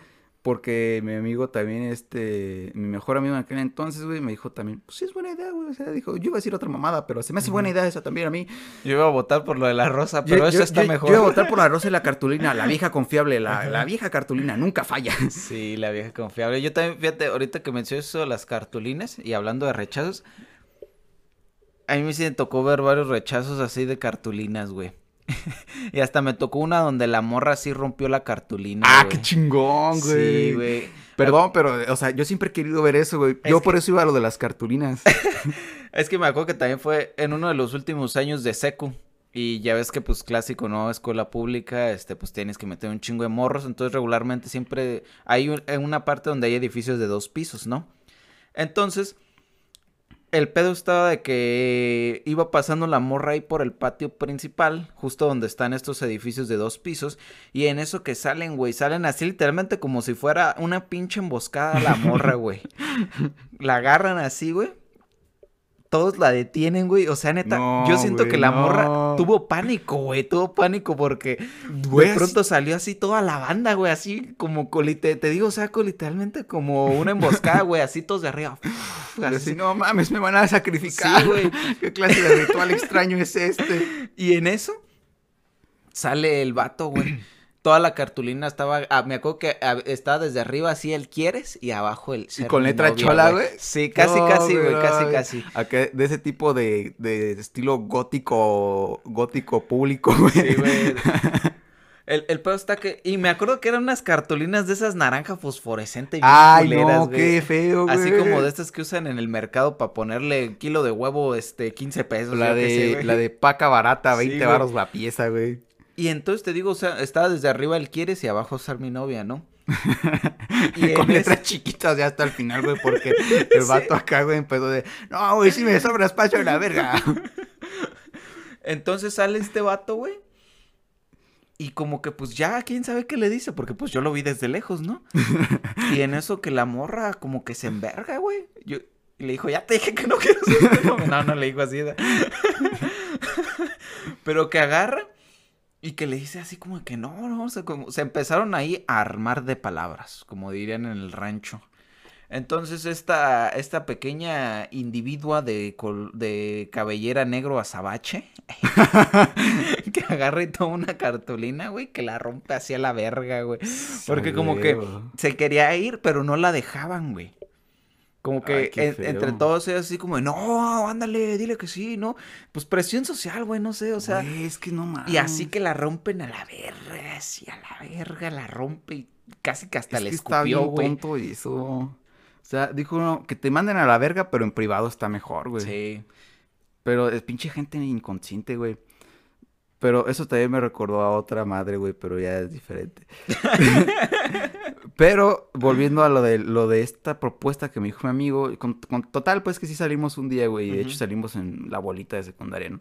Porque mi amigo también, este, mi mejor amigo en aquel entonces, güey, me dijo también, pues sí es buena idea, güey. O sea, dijo, yo iba a decir otra mamada, pero se me hace buena idea esa también a mí. Yo iba a votar por lo de la rosa, pero eso está mejor. Yo iba a votar por la rosa y la cartulina, la vieja confiable, la, la vieja cartulina, nunca falla. Sí, la vieja confiable. Yo también, fíjate, ahorita que mencioné eso de las cartulinas y hablando de rechazos, a mí me tocó ver varios rechazos así de cartulinas, güey. y hasta me tocó una donde la morra así rompió la cartulina. Ah, qué chingón, güey. Sí, güey. Perdón, pero, o sea, yo siempre he querido ver eso, güey. Yo por eso iba a lo de las cartulinas. es que me acuerdo que también fue en uno de los últimos años de secu. Y ya ves que, pues, clásico, ¿no? Escuela pública, este, pues tienes que meter un chingo de morros. Entonces, regularmente siempre hay una parte donde hay edificios de dos pisos, ¿no? Entonces, el pedo estaba de que iba pasando la morra ahí por el patio principal, justo donde están estos edificios de dos pisos, y en eso que salen, güey, salen así literalmente como si fuera una pinche emboscada la morra, güey. la agarran así, güey todos la detienen, güey. O sea, neta, yo siento que la morra tuvo pánico, güey. Tuvo pánico porque de pronto salió así toda la banda, güey. Así como, te, te digo, o sea, literalmente como una emboscada, güey. Así todos de arriba. Así, no mames, me van a sacrificar. Sí, güey. ¿Qué clase de ritual extraño es este? Y en eso sale el vato, güey toda la cartulina estaba, ah, me acuerdo que ah, estaba desde arriba así el quieres y abajo el ¿Y con letra chola, güey? Sí, casi, casi, güey, casi, casi. de ese tipo de, de estilo gótico, gótico público, güey. Sí, güey. El, el pedo está que. Y me acuerdo que eran unas cartulinas de esas naranja fosforescente. Ay, no, qué feo, güey. Así como de estas que usan en el mercado para ponerle kilo de huevo, este, 15 pesos. La, de, la de paca barata, 20 baros la pieza, güey. Y entonces te digo, o sea, estaba desde arriba el quieres y abajo ser mi novia, ¿no? y con letras chiquitas ya hasta el final, güey, porque el vato acá, güey, empezó de, no, güey, si me sobra espacio en la verga. Entonces sale este vato, güey. Y como que pues ya, quién sabe qué le dice, porque pues yo lo vi desde lejos, ¿no? y en eso que la morra como que se enverga, güey. Yo, y le dijo, ya te dije que no quiero ser No, no le dijo así. Pero que agarra Y que le dice así como que no, no, o sea, como, se empezaron ahí a armar de palabras, como dirían en el rancho. Entonces esta, esta pequeña individua de, de cabellera negro azabache, que agarra y toma una cartulina, güey, que la rompe hacia la verga, güey. Porque como que se quería ir, pero no la dejaban, güey. Como que entre todos es así como, no, ándale, dile que sí, ¿no? Pues presión social, güey, no sé, o sea. es que no mames. Y así que la rompen a la verga, así a la verga, la rompe y casi que hasta le escupió, güey. tonto eso. O sea, dijo que te manden a la verga, pero en privado está mejor, güey. Sí. Pero es pinche gente inconsciente, güey. Pero eso también me recordó a otra madre, güey, pero ya es diferente. pero volviendo a lo de lo de esta propuesta que me dijo mi amigo, con, total, pues que sí salimos un día, güey, de hecho salimos en la bolita de secundaria, ¿no?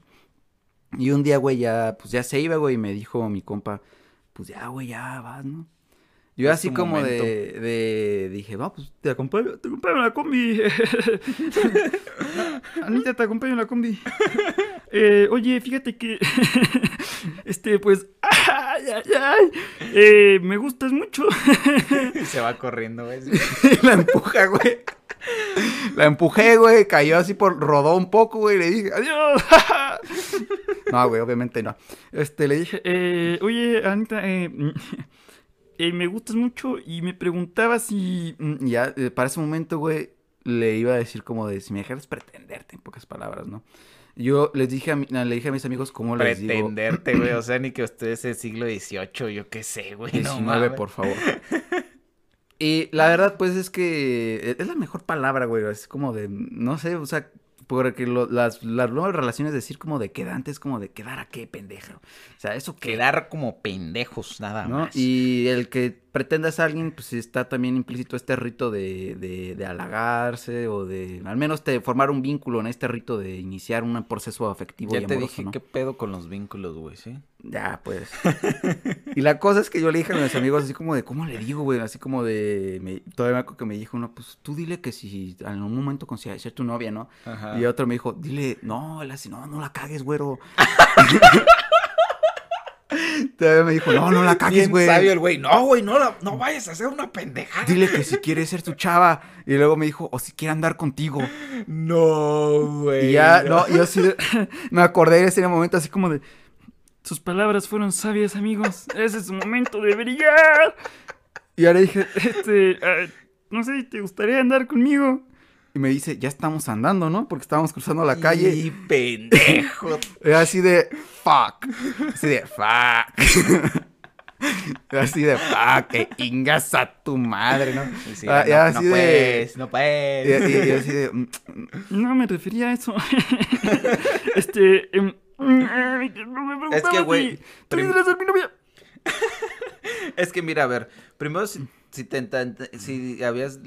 Y un día, güey, ya, pues ya se iba, güey, y me dijo mi compa, pues ya, güey, ya vas, ¿no? Yo así como de, de, dije, va, pues te acompaño, te acompaño en la combi. Anita, te acompaño en la combi. Eh, oye, fíjate que, este, pues, ay, ay, ay, eh, me gustas mucho. Se va corriendo, güey. la empuja, güey. La empujé, güey, cayó así por, rodó un poco, güey, y le dije, adiós. no, güey, obviamente no. Este, le dije, eh, oye, Anita, eh eh, me gustas mucho y me preguntaba si... Mm, ya, eh, para ese momento, güey, le iba a decir como de si me dejaras pretenderte, en pocas palabras, ¿no? Yo les dije a, le dije a mis amigos cómo les digo... Pretenderte, güey, o sea, ni que usted es el siglo XVIII, yo qué sé, güey. 19, por favor. y la verdad, pues, es que es la mejor palabra, güey, es como de, no sé, o sea, porque las, las nuevas relaciones decir como de quedar antes como de quedar a qué pendejo. O sea, eso Quedar como pendejos, nada más. Y el que pretendas a alguien, pues está también implícito este rito de, de, de halagarse o de al menos te formar un vínculo en este rito de iniciar un proceso afectivo. Ya te dije qué pedo con los vínculos, güey, ¿sí? Ya, pues. y la cosa es que yo le dije a mis amigos así como de, ¿cómo le digo, güey? Así como de, me, todavía me acuerdo que me dijo uno, pues tú dile que si en algún momento consideras ser tu novia, ¿no? Y otro me dijo, dile, no, él así, no, no la cagues, güero. Todavía me dijo, no, no la cagues, güey. sabio el güey, no, güey, no, no vayas a hacer una pendejada. Dile que si quiere ser tu chava. Y luego me dijo, o si quiere andar contigo. No, güey. Y ya, no, yo sí me acordé de ese momento así como de, sus palabras fueron sabias, amigos. Ese es su momento de brillar. Y ahora dije, este, ah, no sé, ¿te gustaría andar conmigo? Y me dice, ya estamos andando, ¿no? Porque estábamos cruzando la calle. Y pendejo. así de, fuck. Así de, fuck. así de, fuck, que ingas a tu madre, ¿no? Ah, no, así no de, no puedes. Y, así de, mm, no me refería a eso. este, em, es que, güey. es que, mira, a ver. Primero, si, si, si habías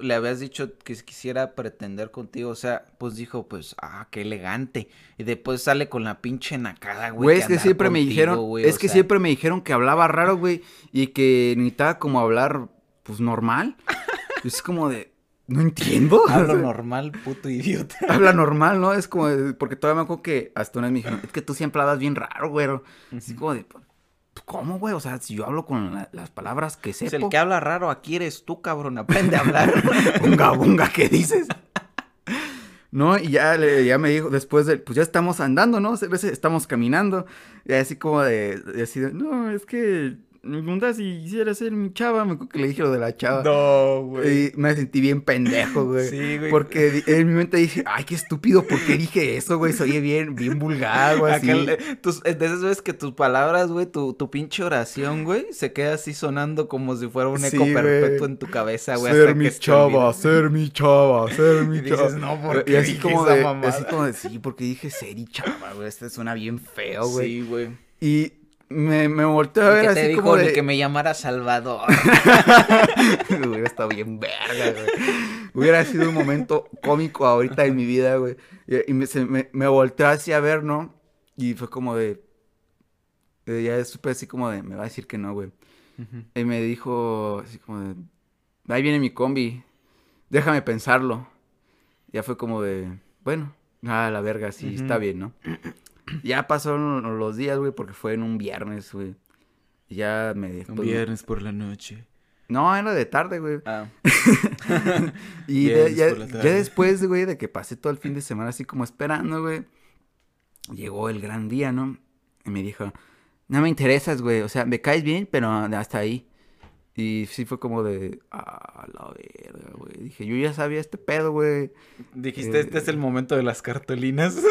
le habías dicho que quisiera pretender contigo, o sea, pues dijo, pues, ah, qué elegante. Y después sale con la pinche nacada, güey. Güey, es que siempre me dijeron, es que siempre me dijeron que hablaba raro, güey, y que necesitaba como hablar, pues, normal. es como de, no entiendo. Habla normal, puto idiota. Habla normal, ¿no? Es como, porque todavía me acuerdo que hasta una vez me dijeron, es que tú siempre hablas bien raro, güey. Así como de, ¿cómo, güey? O sea, si yo hablo con las palabras que sé. Pues el que habla raro aquí eres tú, cabrón. Aprende a hablar. bunga, bunga, ¿qué dices? ¿no? Y ya, ya me dijo, después de, pues ya estamos andando, ¿no? A veces estamos caminando, y así como de, así de, no, es que me preguntas si quisiera ser mi chava, me acuerdo que le dije lo de la chava. No, güey. Y me sentí bien pendejo, güey. Sí, güey. Porque en mi mente dije, ay, qué estúpido, ¿por qué dije eso, güey? Soy bien, bien vulgar, güey, así. Aquel, tus, de esas veces que tus palabras, güey, tu, tu pinche oración, güey, se queda así sonando como si fuera un eco perpetuo en tu cabeza, güey. Ser mi chava, ser mi chava, ser mi chava. Dices, no, porque y así como de, Así como de, sí, porque dije ser y chava, güey, este suena bien feo, güey. Sí, güey. Y me, me volteé a ver así te dijo como de... que me llamara Salvador. Hubiera estado bien verga, güey. Hubiera sido un momento cómico ahorita en mi vida, güey. Y, me, se, me, me, volteé así a ver, ¿no? Y fue como de... ya supe así como de... Me va a decir que no, güey. Y me dijo así como de... Ahí viene mi combi. Déjame pensarlo. Ya fue como de... Bueno, ah, la verga, sí, está bien, ¿no? Ya pasaron los días, güey, porque fue en un viernes, güey. Ya me... Un pues, viernes por la noche. No, era de tarde, güey. Ah. y de- ya, ya después, güey, de que pasé todo el fin de semana así como esperando, güey. Llegó el gran día, ¿no? Y me dijo, no me interesas, güey. O sea, me caes bien, pero hasta ahí. Y sí fue como de, ah, la verga, güey. Dije, yo ya sabía este pedo, güey. Dijiste, Eh, este es el momento de las cartulinas.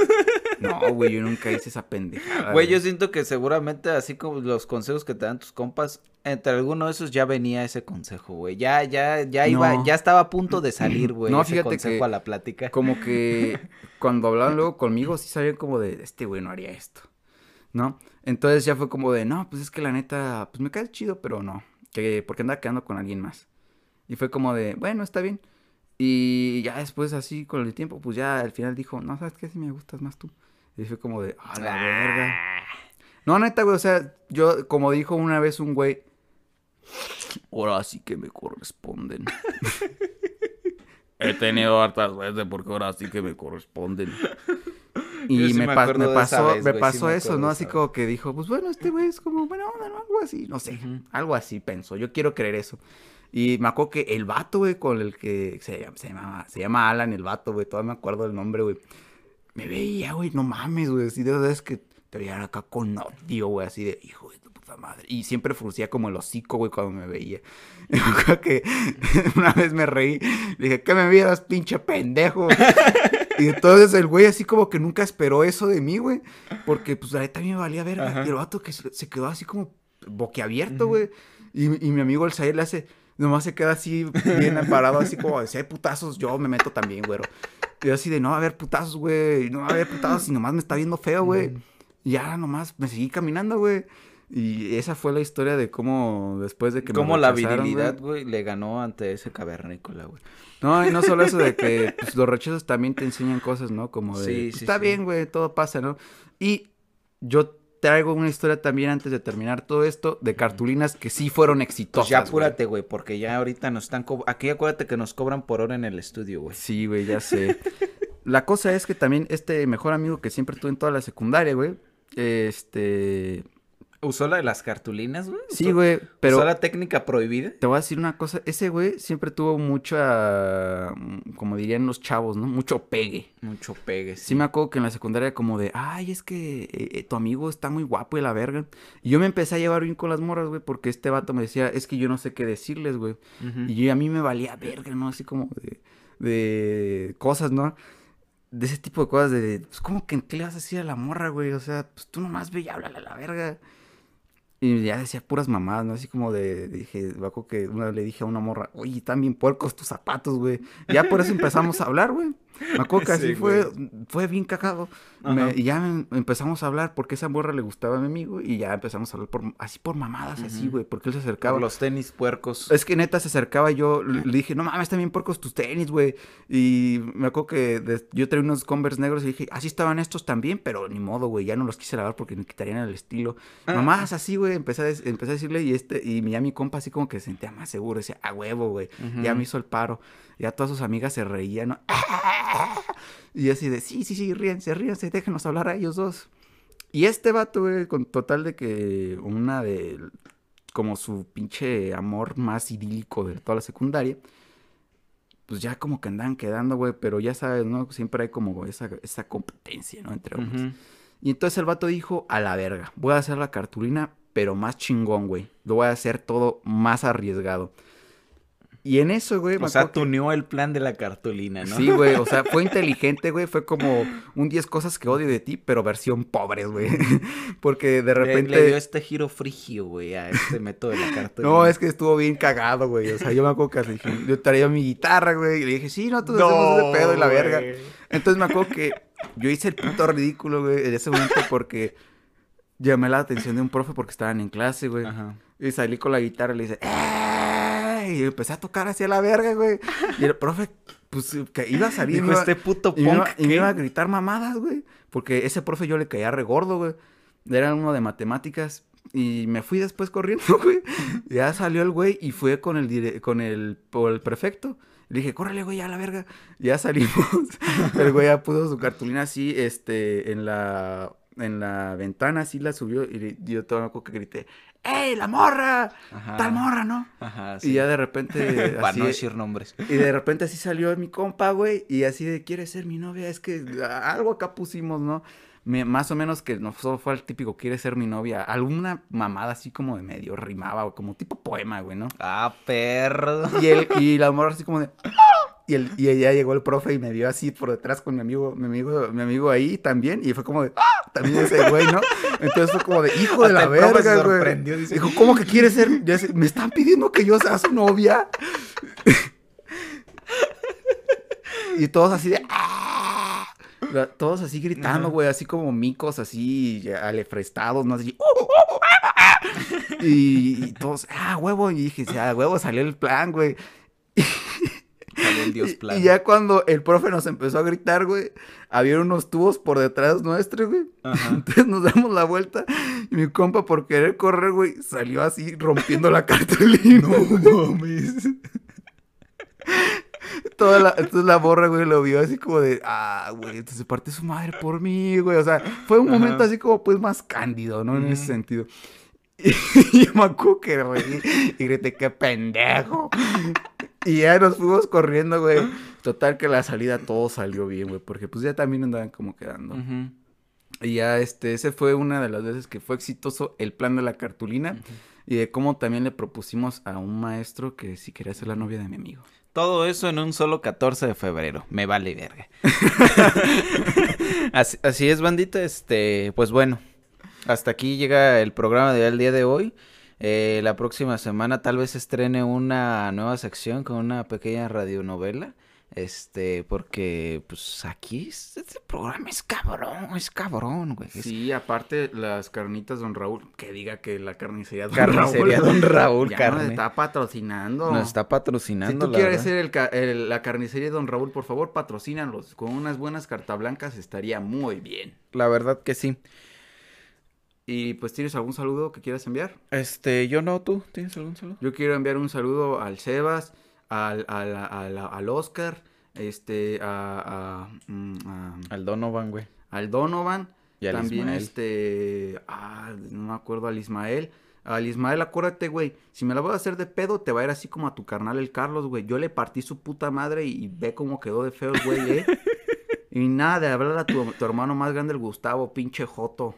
No, güey, yo nunca hice esa pendejada. Güey, yo siento que seguramente así como los consejos que te dan tus compas, entre alguno de esos ya venía ese consejo, güey. Ya, ya, ya iba, No. ya estaba a punto de salir, güey. No, ese fíjate consejo que- a la plática. Como que cuando hablaban luego conmigo, sí sabían como de, este güey no haría esto, ¿no? Entonces ya fue como de, no, pues es que la neta, pues me cae chido, pero no, que porque anda quedando con alguien más. Y fue como de, bueno, está bien. Y ya después así con el tiempo, pues ya al final dijo, no, ¿sabes qué? Si me gustas más tú. Y fue como de, a la verga. No, neta, güey, o sea, yo, como dijo una vez un güey, ahora sí que me corresponden. He tenido hartas veces porque ahora sí que me corresponden. Y sí me, me pa- pasó, vez, me sí pasó me eso, ¿no? Así como que dijo, pues bueno, este güey es como, bueno, algo así, no sé, algo así pensó. Yo quiero creer eso. Y me acuerdo que el vato, güey, con el que se, llama- se, llama, se llama Alan, el vato, güey, todavía me acuerdo del nombre, güey. Me veía, güey, no mames, güey, así de esas veces que te veían acá con odio, güey, así de, hijo de tu puta madre. Y siempre fruncía como el hocico, güey, cuando me veía. Y me acuerdo que una vez me reí, le dije, ¿qué me vieras, pinche pendejo? Y entonces el güey así como que nunca esperó eso de mí, güey. Porque pues la neta a mí me valía verga. Y el vato que se, quedó así como boquiabierto, güey. y, y mi amigo el le hace, nomás se queda así bien parado, así como, si hay putazos, yo me meto también, güero. Y yo así de, no va a haber putazos, güey. No va a haber putazos y nomás me está viendo feo, güey. Y ya nomás me seguí caminando, güey. Y esa fue la historia de cómo después de que me Como la virilidad, güey, le ganó ante ese cavernícola, güey. no, y no solo eso de que pues, los rechazos también te enseñan cosas, ¿no? Como de, Sí, pues, sí, está sí. bien, güey, todo pasa, ¿no? Y yo traigo una historia también antes de terminar todo esto de cartulinas que sí fueron Pues exitosas. ya güey. apúrate, güey, porque ya ahorita nos están... Aquí acuérdate que nos cobran por hora en el estudio, güey. Sí, güey, ya sé. La cosa es que también este mejor amigo que siempre tuve en toda la secundaria, güey, este... ¿Usó la de las cartulinas, güey? Sí, ¿Usó- güey, pero... ¿Usó la técnica prohibida? Te voy a decir una cosa, ese güey siempre tuvo mucha, como dirían los chavos, ¿no? Mucho pegue. Mucho pegue, Sí me acuerdo que en la secundaria como de, ay, es que eh, eh, tu amigo está muy guapo y la verga. Y yo me empecé a llevar bien con las morras, güey, porque este vato me decía, es que yo no sé qué decirles, güey. Y yo, a mí me valía verga, ¿no? Así como de, de cosas, ¿no? De ese tipo de cosas de, pues, ¿cómo que qué le vas a decir a la morra, güey? O sea, pues tú nomás ve y háblale a la verga. Y ya decía puras mamadas, ¿no? Así como de, dije, acuerdo que una vez le dije a una morra, oye, están bien puercos tus zapatos, güey. Ya por eso empezamos a hablar, güey. Me acuerdo que así Sí, fue, fue bien cagado. Me- y ya em- empezamos a hablar porque esa morra le gustaba a mi amigo y ya empezamos a hablar por, así por mamadas, así, güey, porque él se acercaba. Por los tenis puercos. Es que neta se acercaba y yo le dije, no mames, están bien porcos tus tenis, güey. Y me acuerdo que de- yo traía unos Converse negros y dije, así estaban estos también, pero ni modo, güey, ya no los quise lavar porque me quitarían el estilo. Ah. Mamás, así, güey, empecé a, empecé a decirle y este, y ya mi compa así como que se sentía más seguro, decía, a huevo, güey. Ya me hizo el paro. Ya todas sus amigas se reían, ¿no? Y así de, sí, sí, sí, ríense, ríense, déjenos hablar a ellos dos. Y este vato, güey, con total de que una de, como su pinche amor más idílico de toda la secundaria, pues ya como que andaban quedando, güey, pero ya sabes, ¿no? Siempre hay como esa, esa competencia, ¿no? Entre hombres. Y entonces el vato dijo, a la verga, voy a hacer la cartulina, pero más chingón, güey. Lo voy a hacer todo más arriesgado. Y en eso, güey, O sea, que- tuneó el plan de la cartulina, ¿no? Sí, güey, o sea, fue inteligente, güey, fue como un 10 cosas que odio de ti, pero versión pobres, güey. Porque de Le- repente... Le, dio este giro frigio, güey, a este método de la cartulina. No, es que estuvo bien cagado, güey. O sea, yo me acuerdo que le dije, yo traía mi guitarra, güey. Y le dije, sí, no, tú hacemos ese pedo y la verga. güey. Entonces me acuerdo que yo hice el puto ridículo, güey, en ese momento porque llamé la atención de un profe porque estaban en clase, güey. Ajá. Y salí con la guitarra y le dice, ¡eh! Y empecé a tocar hacia la verga, güey. Y el profe, pues, que iba a salir. Dijo iba- este puto y me, punk. iba, y me iba a gritar mamadas, güey. Porque ese profe yo le caía regordo, güey. Era uno de matemáticas. Y me fui después corriendo, güey. Ya salió el güey y fue con el, dire- con el, por el prefecto. Le dije, córrele, güey, a la verga. Ya salimos. el güey ya puso su cartulina así, este, en la, en la ventana, así la subió y yo todo que grité, ¡Ey, la morra! Tal morra, ¿no? Ajá, sí. Y ya de repente. Para no decir nombres. Y de repente así salió mi compa, güey. Y así de, ¿quiere ser mi novia? Es que algo acá pusimos, ¿no? más o menos que no fue el típico, ¿quiere ser mi novia? Alguna mamada así como de medio rimaba, como tipo poema, güey, ¿no? Ah, perro. Y, él, y la morra así como de. Y, el, y ya llegó el profe y me dio así por detrás con mi amigo, mi amigo, mi amigo ahí también. Y fue como de, ¡ah! También ese güey, ¿no? Entonces fue como de, hijo de la verga, güey. Dijo, ¿cómo que quiere ser? me están pidiendo que yo sea su novia. y todos así de, ¡ah! Todos así gritando, güey, así como micos, así alefrestados, ¿no? Así, ¡uh, uh, uh, y, y, todos, ah, huevo, y dije, ah, huevo, salió el plan, güey. Y, ya cuando el profe nos empezó a gritar, güey, había unos tubos por detrás nuestros, güey. Entonces nos damos la vuelta y mi compa por querer correr, güey, salió así rompiendo la cartulina. No mames. Toda la, entonces la borra, güey, lo vio así como de, ah, güey, entonces parte su madre por mí, güey. O sea, fue un momento así como pues más cándido, ¿no? En ese sentido. Y, yo me acuerdo que reí y grité, qué pendejo. Y ya nos fuimos corriendo, güey. Total que la salida todo salió bien, güey. Porque pues ya también andaban como quedando. Y ya, este, ese fue una de las veces que fue exitoso el plan de la cartulina. Y de cómo también le propusimos a un maestro que si quería ser la novia de mi amigo. Todo eso en un solo 14 de febrero. Me vale verga. así, así, es, bandita. Este, pues bueno. Hasta aquí llega el programa del día de hoy. Eh, la próxima semana tal vez estrene una nueva sección con una pequeña radionovela. Este, porque pues aquí este programa es cabrón, es cabrón, güey. Sí, aparte las carnitas Don Raúl, que diga que la carnicería Don carnicería Raúl. Don Raúl, ya Nos está patrocinando. Nos está patrocinando. Si tú quieres ser el, la carnicería Don Raúl, por favor, patrocínalos. Con unas buenas cartas blancas estaría muy bien. La verdad que sí. Y pues, ¿tienes algún saludo que quieras enviar? Este, yo no, ¿tú tienes algún saludo? Yo quiero enviar un saludo al Sebas, al, al, al, Oscar, este, a, mm, Al Donovan, güey. Al Donovan. Y al También, este, ah, no me acuerdo, al Ismael. Al Ismael, acuérdate, güey, si me la voy a hacer de pedo, te va a ir así como a tu carnal el Carlos, güey. Yo le partí su puta madre y, y ve cómo quedó de feo el güey, eh. Y nada, de hablar a tu, hermano más grande, el Gustavo, pinche Joto.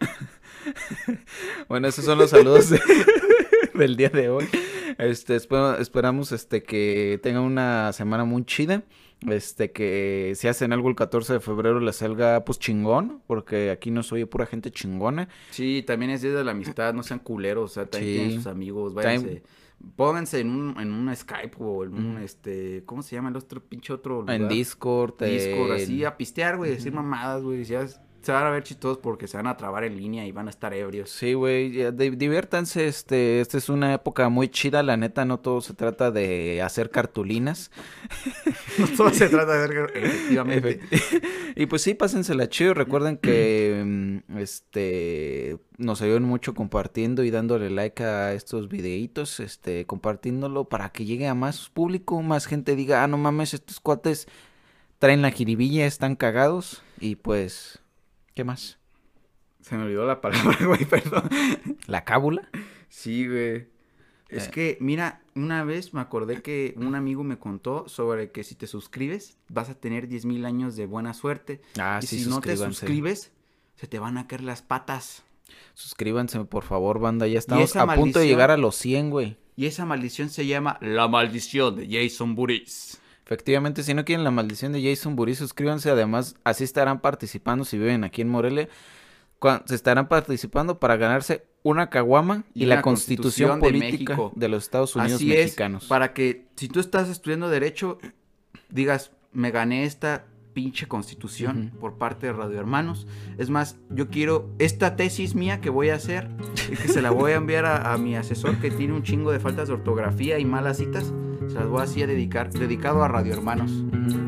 bueno, esos son los saludos del día de hoy. Este, esperamos este, que tengan una semana muy chida. Este, que si hacen algo el 14 de febrero les salga pues chingón, porque aquí no soy pura gente chingona. Sí, también es día de la amistad, no sean culeros, o sea, también tienen sus amigos, váyanse. Pónganse en un, en un Skype o en un, este, ¿cómo se llama el otro pinche otro lugar? En Discord. Discord, así, a pistear, güey, decir mamadas, güey, ya se van a ver chistosos porque se van a trabar en línea y van a estar ebrios. Sí, güey, diviértanse, este, esta es una época muy chida, la neta, no todo se trata de hacer cartulinas. no todo se trata de hacer, efectivamente. y pues sí, pásensela chido, recuerden que, mm, este, nos ayudan mucho compartiendo y dándole like a estos videitos, este, compartiéndolo para que llegue a más público, más gente diga, ah, no mames, estos cuates traen la jiribilla, están cagados y pues ¿Qué más? Se me olvidó la palabra, güey, perdón. ¿La cábula? Sí, güey. Es eh. que, mira, una vez me acordé que un amigo me contó sobre que si te suscribes vas a tener 10 mil años de buena suerte. Ah, y si no te suscribes, se te van a caer las patas. Suscríbanse, por favor, banda. Ya estamos a punto de llegar a los 100, güey. Y esa maldición se llama La Maldición de Jason Buris. Efectivamente, si no quieren la maldición de Jason Burry, suscríbanse. Además, así estarán participando si viven aquí en Morelia. Se estarán participando para ganarse una caguama y, la constitución, política de, los Estados Unidos así mexicanos. Es, para que si tú estás estudiando derecho, digas, me gané esta pinche constitución por parte de Radio Hermanos. Es más, yo quiero esta tesis mía que voy a hacer y que se la voy a enviar a, mi asesor que tiene un chingo de faltas de ortografía y malas citas. Se las voy así a dedicar, dedicado a Radio Hermanos.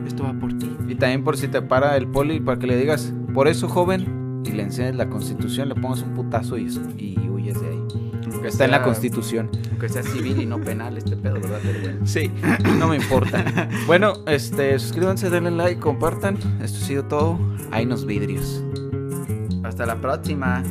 Esto va por ti. Y también por si te para el poli para que le digas, por eso joven, y le enseñes la constitución, le pongas un putazo y, y huyes de ahí. Que está en la constitución. Aunque sea civil y no penal este pedo, ¿verdad? Sí, no me importa. bueno, este, suscríbanse, denle like, compartan. Esto ha sido todo. Hay nos vidrios. Hasta la próxima.